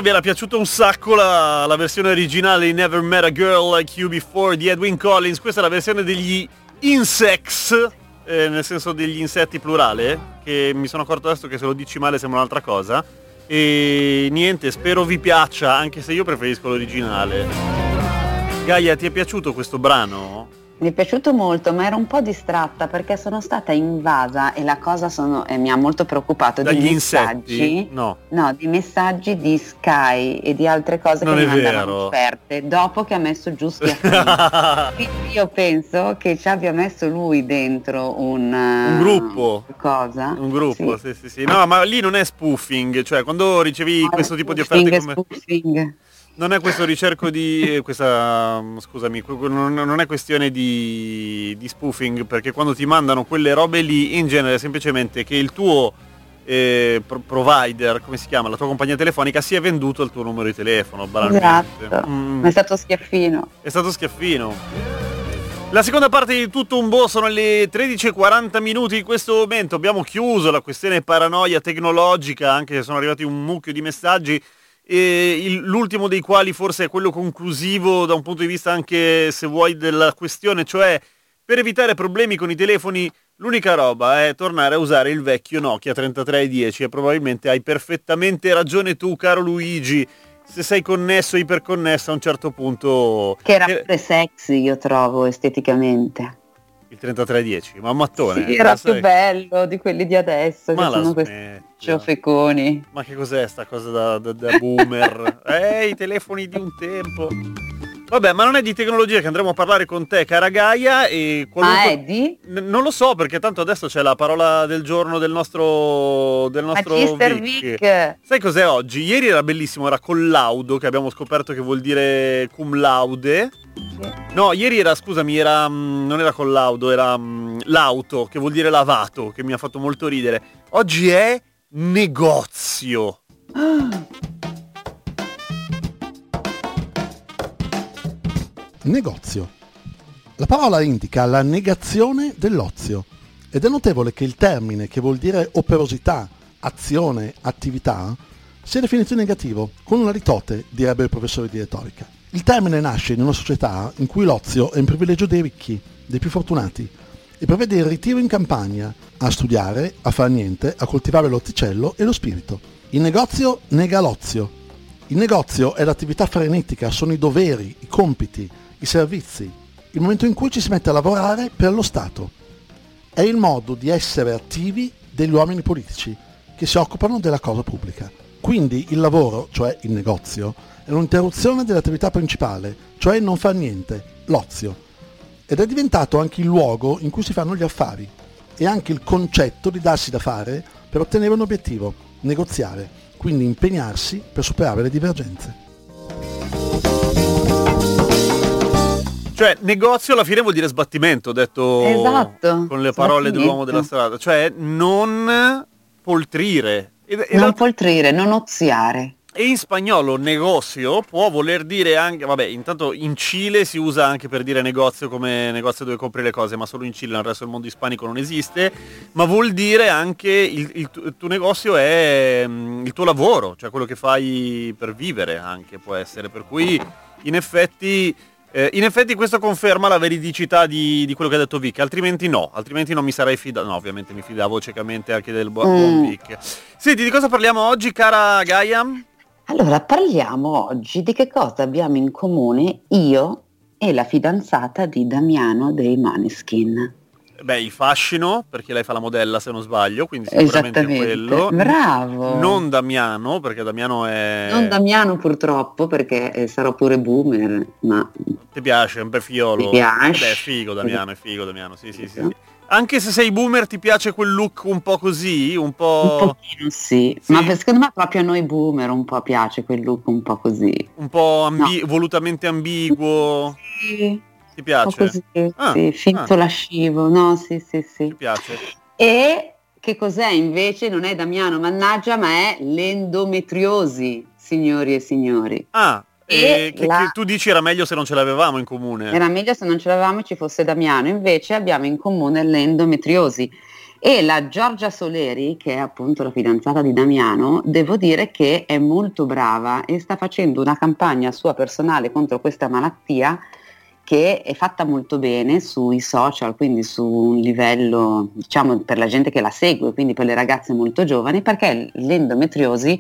era piaciuta un sacco la, la versione originale di Never Met a Girl Like You Before di Edwin Collins, questa è la versione degli Insects, eh, nel senso degli insetti plurale, che mi sono accorto adesso che se lo dici male sembra un'altra cosa. E niente, spero vi piaccia, anche se io preferisco l'originale. Gaia, ti è piaciuto questo brano? Mi è piaciuto molto, ma ero un po' distratta perché sono stata invasa e la cosa sono, e mi ha molto preoccupato Dagli di messaggi. No. No, di messaggi di Sky e di altre cose Non che mi mandavano offerte dopo che ha messo giù schiaffoni. Quindi io penso che ci abbia messo lui dentro un, Un eh, gruppo. Cosa? Un gruppo, sì. sì, sì, No, ma lì non è spoofing, cioè quando ricevi questo tipo di offerte come... spoofing. Non è questo ricerco di... eh, questa... scusami, que- que- non è questione di, di spoofing, perché quando ti mandano quelle robe lì, in genere è semplicemente che il tuo eh, pro- provider, come si chiama, la tua compagnia telefonica, si è venduto il tuo numero di telefono, banalmente. Esatto, Mm. è stato schiaffino. È stato schiaffino. La seconda parte di tutto un boh sono le 13.40 minuti in questo momento. Abbiamo chiuso la questione paranoia tecnologica, anche se sono arrivati un mucchio di messaggi. E il- l'ultimo dei quali forse è quello conclusivo da un punto di vista anche se vuoi della questione, cioè per evitare problemi con i telefoni l'unica roba è tornare a usare il vecchio Nokia 3310 e probabilmente hai perfettamente ragione tu caro Luigi se sei connesso iperconnesso a un certo punto Che era pure sexy, io trovo, esteticamente. Il 3310 ma mattone Sì, era sai- più bello di quelli di adesso, Ma che sono questi ciofeconi. ma che cos'è sta cosa da, da- da boomer eh i telefoni di un tempo Vabbè, ma non è di tecnologia che andremo a parlare con te, cara Gaia, e qualunque... Ma è di? N- non lo so, perché tanto adesso c'è la parola del giorno del nostro, del nostro Magister Vic. Vic. Sai cos'è oggi? Ieri era bellissimo, era collaudo, che abbiamo scoperto che vuol dire cum laude. No, ieri era, scusami, era, mm, non era collaudo, era mm, lauto, che vuol dire lavato, che mi ha fatto molto ridere. Oggi è negozio. Negozio. La parola indica la negazione dell'ozio ed è notevole che il termine che vuol dire operosità, azione, attività sia definito in negativo, con una litote, direbbe il professore di retorica. Il termine nasce in una società in cui l'ozio è un privilegio dei ricchi, dei più fortunati, e prevede il ritiro in campagna, a studiare, a far niente, a coltivare l'orticello e lo spirito. Il negozio nega l'ozio. Il negozio è l'attività frenetica, sono i doveri, i compiti, i servizi, il momento in cui ci si mette a lavorare per lo Stato. È il modo di essere attivi degli uomini politici che si occupano della cosa pubblica. Quindi il lavoro, cioè il negozio, è un'interruzione dell'attività principale, cioè non far niente, l'ozio. Ed è diventato anche il luogo in cui si fanno gli affari e anche il concetto di darsi da fare per ottenere un obiettivo, negoziare, quindi impegnarsi per superare le divergenze. Cioè, negozio alla fine vuol dire sbattimento, detto Esatto, con le parole dell'uomo della strada. Cioè, non poltrire. E, e Non l'altro- poltrire, non oziare. E in spagnolo negozio può voler dire anche, vabbè, intanto in Cile si usa anche per dire negozio come negozio dove compri le cose, ma solo in Cile, nel resto del mondo ispanico non esiste, ma vuol dire anche il, il il tuo negozio è mm, il tuo lavoro, cioè quello che fai per vivere anche può essere, per cui in effetti... eh, in effetti questo conferma la veridicità di, di quello che ha detto Vic, altrimenti no, altrimenti non mi sarei fidato, no ovviamente mi fidavo ciecamente anche del bu- buon Mm. Vic. Senti, di cosa parliamo oggi cara Gaia? Allora, parliamo oggi di che cosa abbiamo in comune io e la fidanzata di Damiano dei Maneskin. Beh, il fascino, perché lei fa la modella se non sbaglio, quindi sicuramente quello. bravo. Non Damiano, perché Damiano è... Non Damiano purtroppo perché eh, sarò pure boomer, ma Ti piace, è un bel fiolo. Mi piace. Beh, è figo Damiano, è figo Damiano, sì, sì, sì. sì. Anche se sei boomer ti piace quel look un po' così, un po'... un pochino sì. Ma per- secondo me proprio a noi boomer un po' piace quel look un po' così. un po' ambi- volutamente ambiguo. Sì, Ti piace? così, Ah, sì, finto ah. lascivo, no, sì, sì, sì. Ti piace? E che cos'è invece? Non è Damiano, mannaggia, ma è l'endometriosi, signori e signori. Ah, E che, la- che tu dici era meglio se non ce l'avevamo in comune. Era meglio se non ce l'avevamo e ci fosse Damiano, invece abbiamo in comune l'endometriosi. E la Giorgia Soleri, che è appunto la fidanzata di Damiano, devo dire che è molto brava e sta facendo una campagna sua personale contro questa malattia che è fatta molto bene sui social, quindi su un livello, diciamo, per la gente che la segue, quindi per le ragazze molto giovani, perché l'endometriosi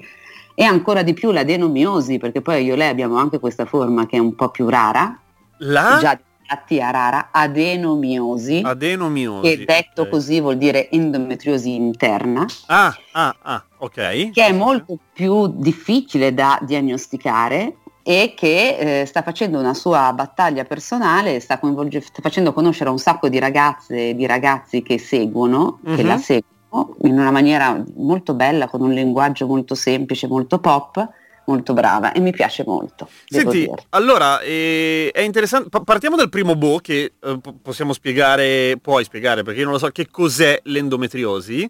e ancora di più l'adenomiosi, perché poi io e lei abbiamo anche questa forma che è un po' più rara, La già di rara, adenomiosi, adenomiosi. che detto ok. così vuol dire endometriosi interna, Ah, ah, ah, ok. che è molto più difficile da diagnosticare e che eh, sta facendo una sua battaglia personale, sta, coinvolge- sta facendo conoscere a un sacco di ragazze e di ragazzi che seguono, che Mhm. la seguono in una maniera molto bella, con un linguaggio molto semplice, molto pop, molto brava e mi piace molto. Senti, dire. allora eh, è interessante. pa- partiamo dal primo boh che eh, po- possiamo spiegare, puoi spiegare perché io non lo so che cos'è l'endometriosi.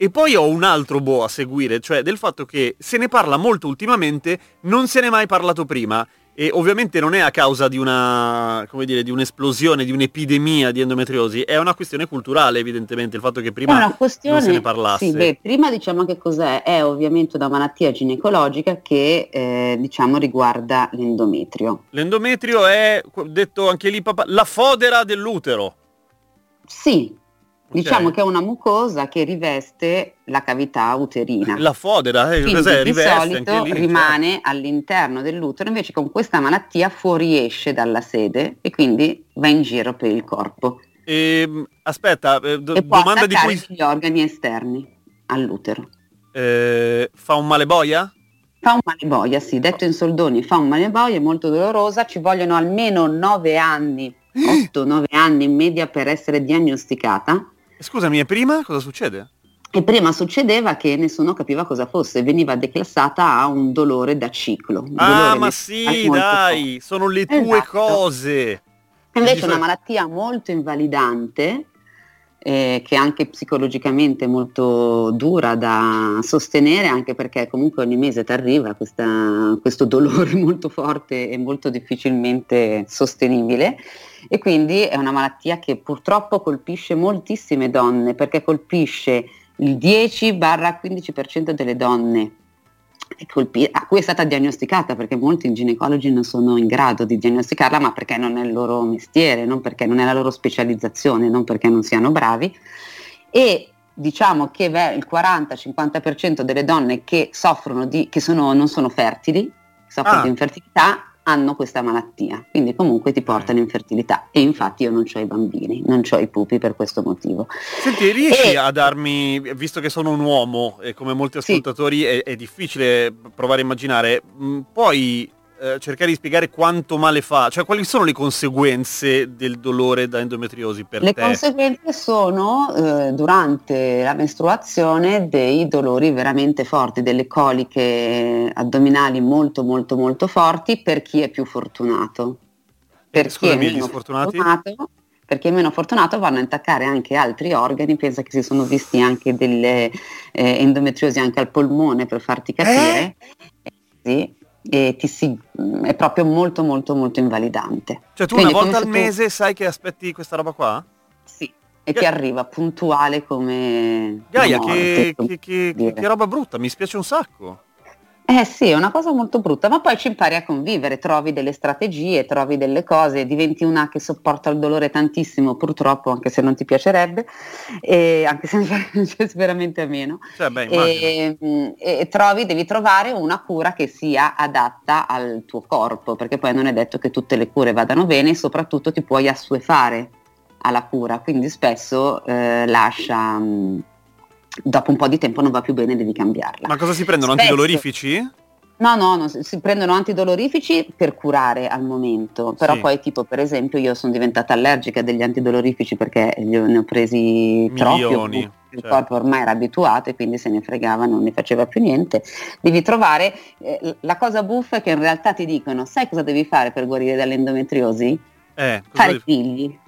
E poi ho un altro boh a seguire, cioè del fatto che se ne parla molto ultimamente, non se ne è mai parlato prima. E ovviamente non è a causa di una, come dire, di un'esplosione, di un'epidemia di endometriosi, è una questione culturale evidentemente, il fatto che prima non se ne parlasse. sì, beh, prima diciamo che cos'è, è ovviamente una malattia ginecologica che eh, diciamo riguarda l'endometrio. L'endometrio è, detto anche lì papà, la fodera dell'utero. Sì, Diciamo che è una mucosa che riveste la cavità uterina. La fodera, eh, Quindi di solito lì. rimane all'interno dell'utero, invece con questa malattia fuoriesce dalla sede e quindi va in giro per il corpo Ehm, aspetta, eh, do- e domanda di cui gli organi esterni all'utero. eh, fa un male boia? Fa un male boia, sì, detto in soldoni, fa un male boia, è molto dolorosa, ci vogliono almeno 9 anni, 8-9 anni in media per essere diagnosticata. Scusami, e prima cosa succede? E prima succedeva che nessuno capiva cosa fosse, veniva declassata a un dolore da ciclo. Ah, ma sì, dai, sono le tue Esatto. cose. Invece è una malattia molto invalidante, eh, che è anche psicologicamente molto dura da sostenere, anche perché comunque ogni mese ti arriva questa- questo dolore molto forte e molto difficilmente sostenibile. E quindi è una malattia che purtroppo colpisce moltissime donne, perché colpisce il 10-15% delle donne colpi- a cui è stata diagnosticata perché molti ginecologi non sono in grado di diagnosticarla ma perché non è il loro mestiere, non perché non è la loro specializzazione, non perché non siano bravi e diciamo che il 40-50% delle donne che soffrono di, che sono, non sono fertili, soffrono Ah. di infertilità, hanno questa malattia, quindi comunque ti porta all'infertilità e infatti io non ho i bambini, non ho i pupi per questo motivo. Senti, riesci E- a darmi, visto che sono un uomo e come molti ascoltatori è, è difficile provare a immaginare, mh, puoi eh, cercare di spiegare quanto male fa, cioè quali sono le conseguenze del dolore da endometriosi per Le te? conseguenze sono eh, durante la mestruazione dei dolori veramente forti, delle coliche addominali molto molto molto forti per chi è più fortunato. Per chi è Scusami, gli meno sfortunati? fortunato, per chi è meno fortunato vanno a intaccare anche altri organi, pensa che si sono visti anche delle eh, endometriosi anche al polmone per farti capire. Eh, Sì, e ti si- è proprio molto molto molto invalidante. Cioè tu Quindi una volta al tu- mese sai che aspetti questa roba qua? Sì, e ti arriva puntuale come Gaia, che, morte, che- che- dire. che roba brutta, mi spiace un sacco. Eh sì, è una cosa molto brutta, ma poi ci impari a convivere, trovi delle strategie, trovi delle cose, diventi una che sopporta il dolore tantissimo, purtroppo, anche se non ti piacerebbe, e anche se c'è veramente a meno. Cioè, beh. E, mm, e trovi, devi trovare una cura che sia adatta al tuo corpo, perché poi non è detto che tutte le cure vadano bene e soprattutto ti puoi assuefare alla cura, quindi spesso eh, lascia, mm, dopo un po' di tempo non va più bene, devi cambiarla. Ma cosa si prendono? Spesso- Antidolorifici? No, no, no, si prendono antidolorifici per curare al momento, però Sì. poi tipo per esempio io sono diventata allergica degli antidolorifici perché li ho- ne ho presi troppi, Milioni, il certo. corpo ormai era abituato e quindi se ne fregava, non ne faceva più niente. Devi trovare, eh, la cosa buffa è che in realtà ti dicono, sai cosa devi fare per guarire dall'endometriosi? Eh, Fare devi- figli.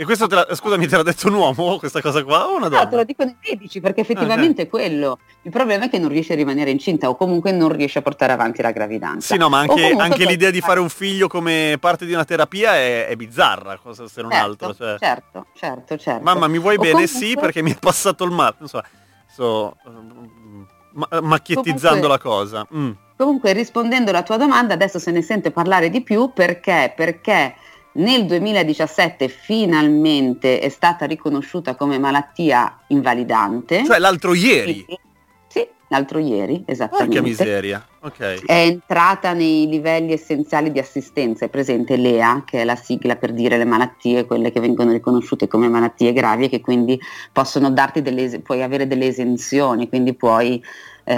Ah, ah, ah, ah. E questo, te la- scusami, te l'ha detto un uomo questa cosa qua o una No, te donna? lo dicono i medici perché effettivamente è quello. Il problema è che non riesce a rimanere incinta o comunque non riesce a portare avanti la gravidanza. Sì, no, ma anche, anche l'idea di fare un figlio come parte di una terapia è, è bizzarra, cosa se non Certo, altro. Cioè. certo, certo, certo. Mamma, mi vuoi O bene? comunque- Sì, perché mi è passato il mare. Non so, mm, ma- macchiettizzando Comunque- la cosa. Mm. Comunque rispondendo alla tua domanda, adesso se ne sente parlare di più perché? Perché nel 2017 finalmente è stata riconosciuta come malattia invalidante. Cioè l'altro ieri. Sì, l'altro ieri, esattamente. Porca miseria. Ok. È entrata nei livelli essenziali di assistenza, è presente l'EA, che è la sigla per dire le malattie, quelle che vengono riconosciute come malattie gravi e che quindi possono darti delle, puoi avere delle esenzioni, quindi puoi eh,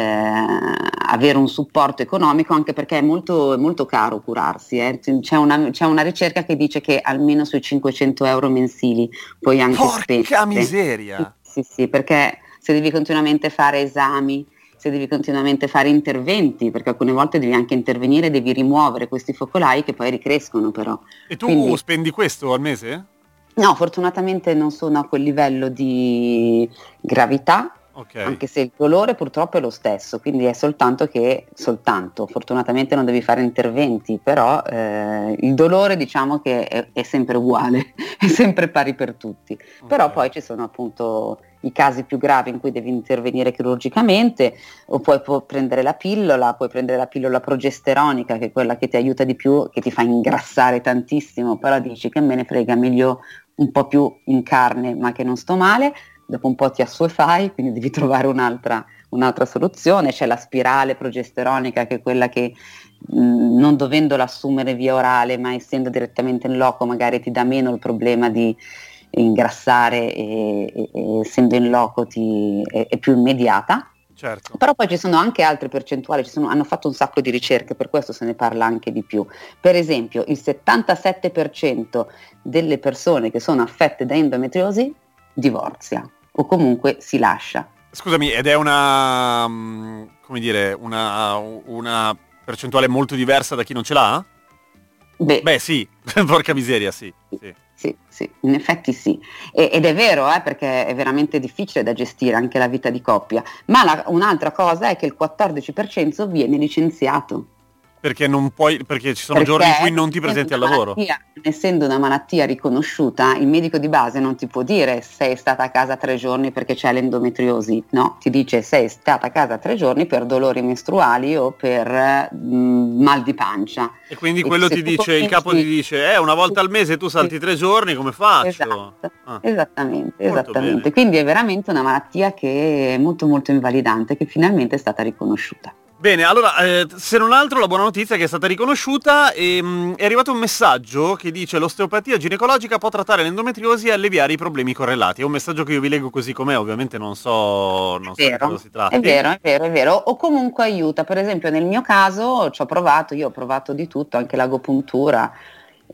avere un supporto economico anche perché è molto, molto caro curarsi. eh. C'è, una, c'è una ricerca che dice che almeno sui 500 euro mensili puoi anche Porca spendere. miseria. Sì, sì, perché se devi continuamente fare esami, se devi continuamente fare interventi, perché alcune volte devi anche intervenire, devi rimuovere questi focolai che poi ricrescono però. E tu Quindi- spendi questo al mese? No, fortunatamente non sono a quel livello di gravità, Ok. anche se il dolore purtroppo è lo stesso, quindi è soltanto che, soltanto, fortunatamente non devi fare interventi, però eh, il dolore diciamo che è, è sempre uguale, è sempre pari per tutti. Però poi ci sono appunto i casi più gravi in cui devi intervenire chirurgicamente o puoi pu- prendere la pillola, puoi prendere la pillola progesteronica che è quella che ti aiuta di più, che ti fa ingrassare tantissimo, però dici che me ne frega, meglio un po' più in carne ma che non sto male, dopo un po' ti assuefai, quindi devi trovare un'altra, un'altra soluzione, c'è la spirale progesteronica che è quella che mh, non dovendola assumere via orale ma essendo direttamente in loco magari ti dà meno il problema di ingrassare e, e- e essendo in loco ti, è, è più immediata. Certo. Però poi ci sono anche altre percentuali, ci sono- hanno fatto un sacco di ricerche, per questo se ne parla anche di più. Per esempio, il 77% delle persone che sono affette da endometriosi divorzia o comunque si lascia. Scusami, ed è una, mm, come dire, una, una percentuale molto diversa da chi non ce l'ha? Beh, sì, porca miseria, sì. sì. Sì, sì, in effetti sì. E- ed è vero, eh, perché è veramente difficile da gestire anche la vita di coppia. Ma la- un'altra cosa è che il 14% viene licenziato. Perché non puoi, perché ci sono Perché giorni in cui non ti presenti al lavoro. malattia- essendo una malattia riconosciuta, il medico di base non ti può dire sei stata a casa tre giorni perché c'è l'endometriosi, no, ti dice sei stata a casa tre giorni per dolori mestruali o per mm, mal di pancia. E quindi E quello ti dice, il capo ti dice, eh, una volta al mese tu salti tre giorni, come faccio? Esatto, Ah. esattamente, Molto esattamente. bene. Quindi è veramente una malattia che è molto molto invalidante, che finalmente è stata riconosciuta. Bene, allora, eh, se non altro la buona notizia è che è stata riconosciuta e mh, è arrivato un messaggio che dice l'osteopatia ginecologica può trattare l'endometriosi e alleviare i problemi correlati. È un messaggio che io vi leggo così com'è, ovviamente non so, non so di cosa si tratta. È vero, è vero, è vero. O comunque aiuta. Per esempio nel mio caso ci ho provato, io ho provato di tutto, anche l'agopuntura.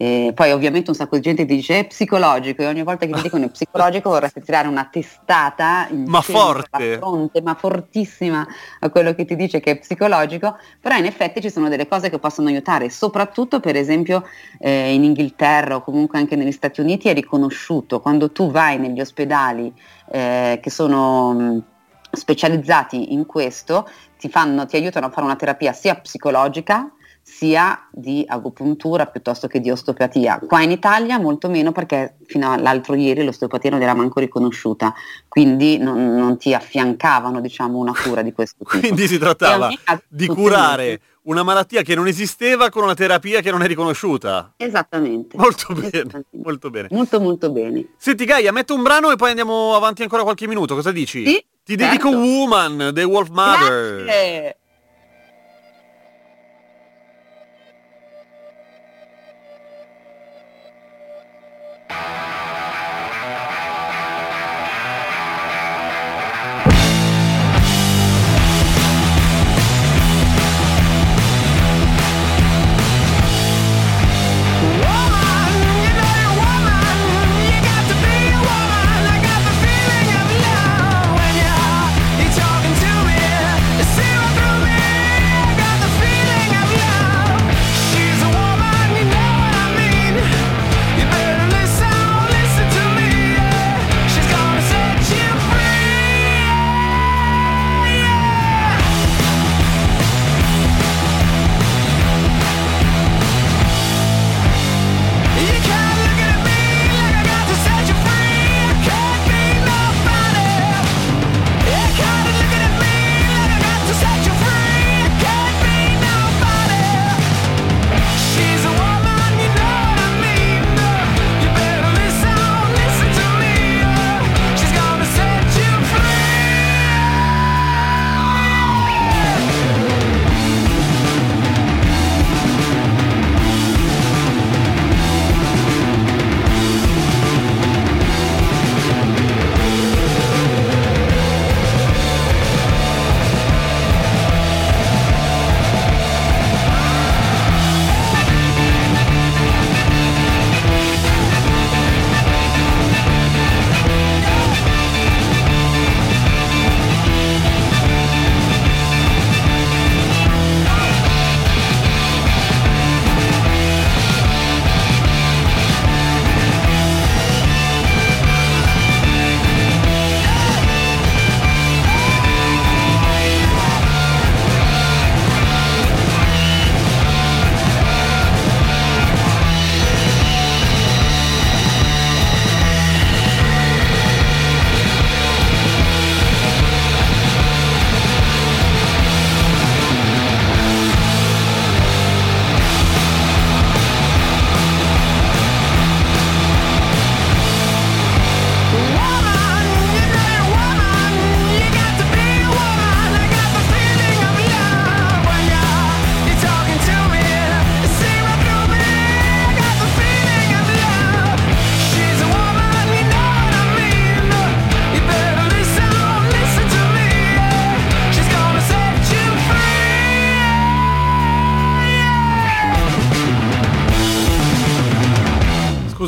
E poi ovviamente un sacco di gente ti dice è psicologico e ogni volta che ti dicono è psicologico vorresti tirare una testata in Ma centro forte. fronte, ma fortissima a quello che ti dice che è psicologico, però in effetti ci sono delle cose che possono aiutare, soprattutto per esempio eh, in Inghilterra o comunque anche negli Stati Uniti è riconosciuto quando tu vai negli ospedali eh, che sono mh, specializzati in questo, ti, fanno, ti aiutano a fare una terapia sia psicologica sia di agopuntura piuttosto che di osteopatia. Qua in Italia molto meno perché fino all'altro ieri l'osteopatia non era manco riconosciuta, quindi non, non ti affiancavano diciamo una cura di questo tipo. Quindi si trattava di curare una malattia che non esisteva con una terapia che non è riconosciuta. Esattamente. Molto bene, molto bene. Molto molto bene. Senti Gaia, metto un brano e poi andiamo avanti ancora qualche minuto, cosa dici? Sì, Ti certo. dedico Woman, The Wolf Mother. Grazie. Bye.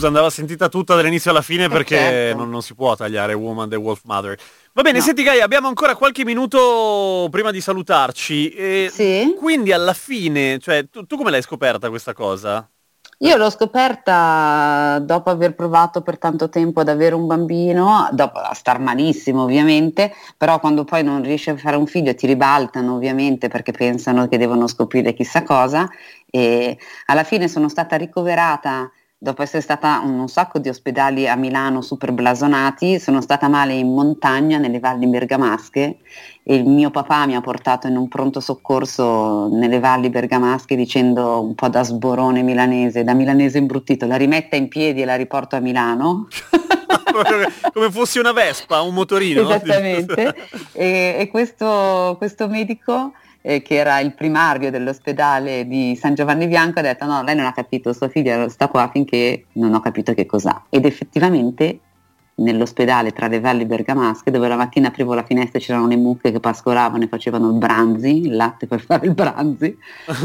Scusa, andava sentita tutta dall'inizio alla fine perché certo. non, non si può tagliare Woman the Wolf Mother. Va bene, senti Gaia, abbiamo ancora qualche minuto prima di salutarci. e Quindi alla fine, cioè, tu, tu come l'hai scoperta questa cosa? Io l'ho scoperta dopo aver provato per tanto tempo ad avere un bambino, dopo a star malissimo ovviamente, però quando poi non riesci a fare un figlio ti ribaltano ovviamente perché pensano che devono scoprire chissà cosa e alla fine sono stata ricoverata dopo essere stata in un sacco di ospedali a Milano super blasonati, sono stata male in montagna nelle valli bergamasche e il mio papà mi ha portato in un pronto soccorso nelle valli bergamasche dicendo un po' da sborone milanese, da milanese imbruttito, la rimetta in piedi e la riporto a Milano. Come fosse una Vespa, un motorino. Esattamente. e, e questo, questo medico eh, che era il primario dell'ospedale di San Giovanni Bianco, ha detto no, lei non ha capito, sua figlia sta qua finché non ho capito che cos'ha. Ed effettivamente nell'ospedale tra le valli bergamasche, dove la mattina aprivo la finestra e c'erano le mucche che pascolavano e facevano il branzi, il latte per fare il branzi,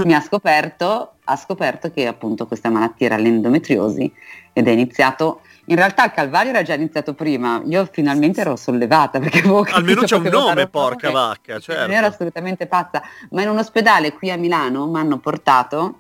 mi ha scoperto, ha scoperto che appunto questa malattia era l'endometriosi ed è iniziato in realtà il calvario era già iniziato prima, io finalmente ero sollevata perché avevo capito Almeno c'è un nome, porca vacca, non certo. ero assolutamente pazza, ma in un ospedale qui a Milano mi hanno portato,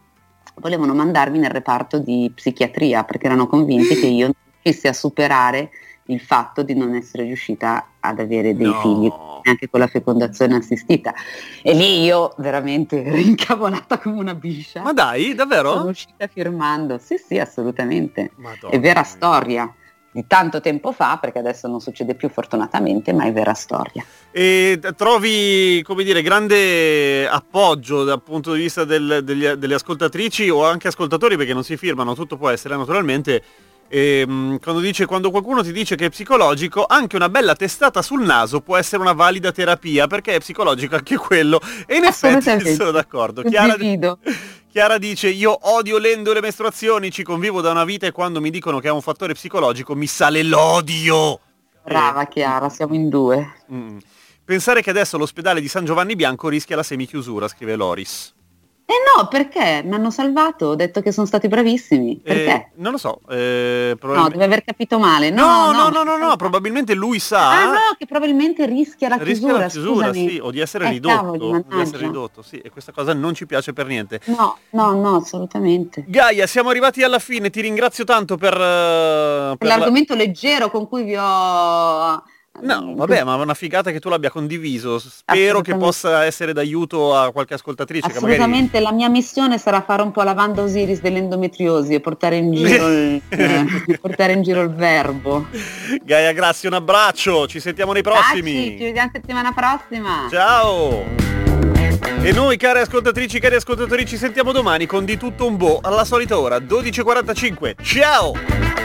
volevano mandarmi nel reparto di psichiatria perché erano convinti che io non riuscissi a superare il fatto di non essere riuscita ad avere dei No. figli neanche con la fecondazione assistita e lì io veramente rincavolata come una biscia Ma dai, davvero? sono uscita firmando sì sì assolutamente Madonna è vera storia di tanto tempo fa perché adesso non succede più fortunatamente ma è vera storia E trovi, come dire, grande appoggio dal punto di vista del- degli- delle ascoltatrici o anche ascoltatori perché non si firmano, tutto può essere naturalmente. Ehm, quando, dice, quando qualcuno ti dice che è psicologico, anche una bella testata sul naso può essere una valida terapia perché è psicologico anche quello. E in effetti sono d'accordo. Chiara. Chiara dice io odio l'endo e le mestruazioni, ci convivo da una vita e quando mi dicono che è un fattore psicologico mi sale l'odio. brava Chiara siamo in due Mm. Pensare che adesso l'ospedale di San Giovanni Bianco rischia la semichiusura, scrive Loris. Eh no, perché? Mi hanno salvato, ho detto che sono stati bravissimi. Perché? Eh, non lo so. eh, no, probabilmente- deve aver capito male. no, No, no, no, no, no, probabilmente lui sa. Ah no, che probabilmente rischia la rischia chiusura, la chiusura, sì, o di essere Eh, ridotto. cavoli, di essere ridotto, sì, e questa cosa non ci piace per niente. No, no, no, assolutamente. Gaia, siamo arrivati alla fine, ti ringrazio tanto per... eh, per la- L'argomento leggero con cui vi ho... No, vabbè, ma è una figata che tu l'abbia condiviso. Spero che Assolutamente. possa essere d'aiuto a qualche ascoltatrice che magari... Assolutamente, la mia missione sarà fare un po' la Wanda Osiris dell'endometriosi e portare in giro il, eh, portare in giro il verbo. Gaia, grazie, un abbraccio, ci sentiamo nei prossimi. ci vediamo settimana prossima. Ciao! E noi, care ascoltatrici, cari ascoltatori, ci sentiamo domani con di tutto un boh, alla solita ora, 12.45. Ciao!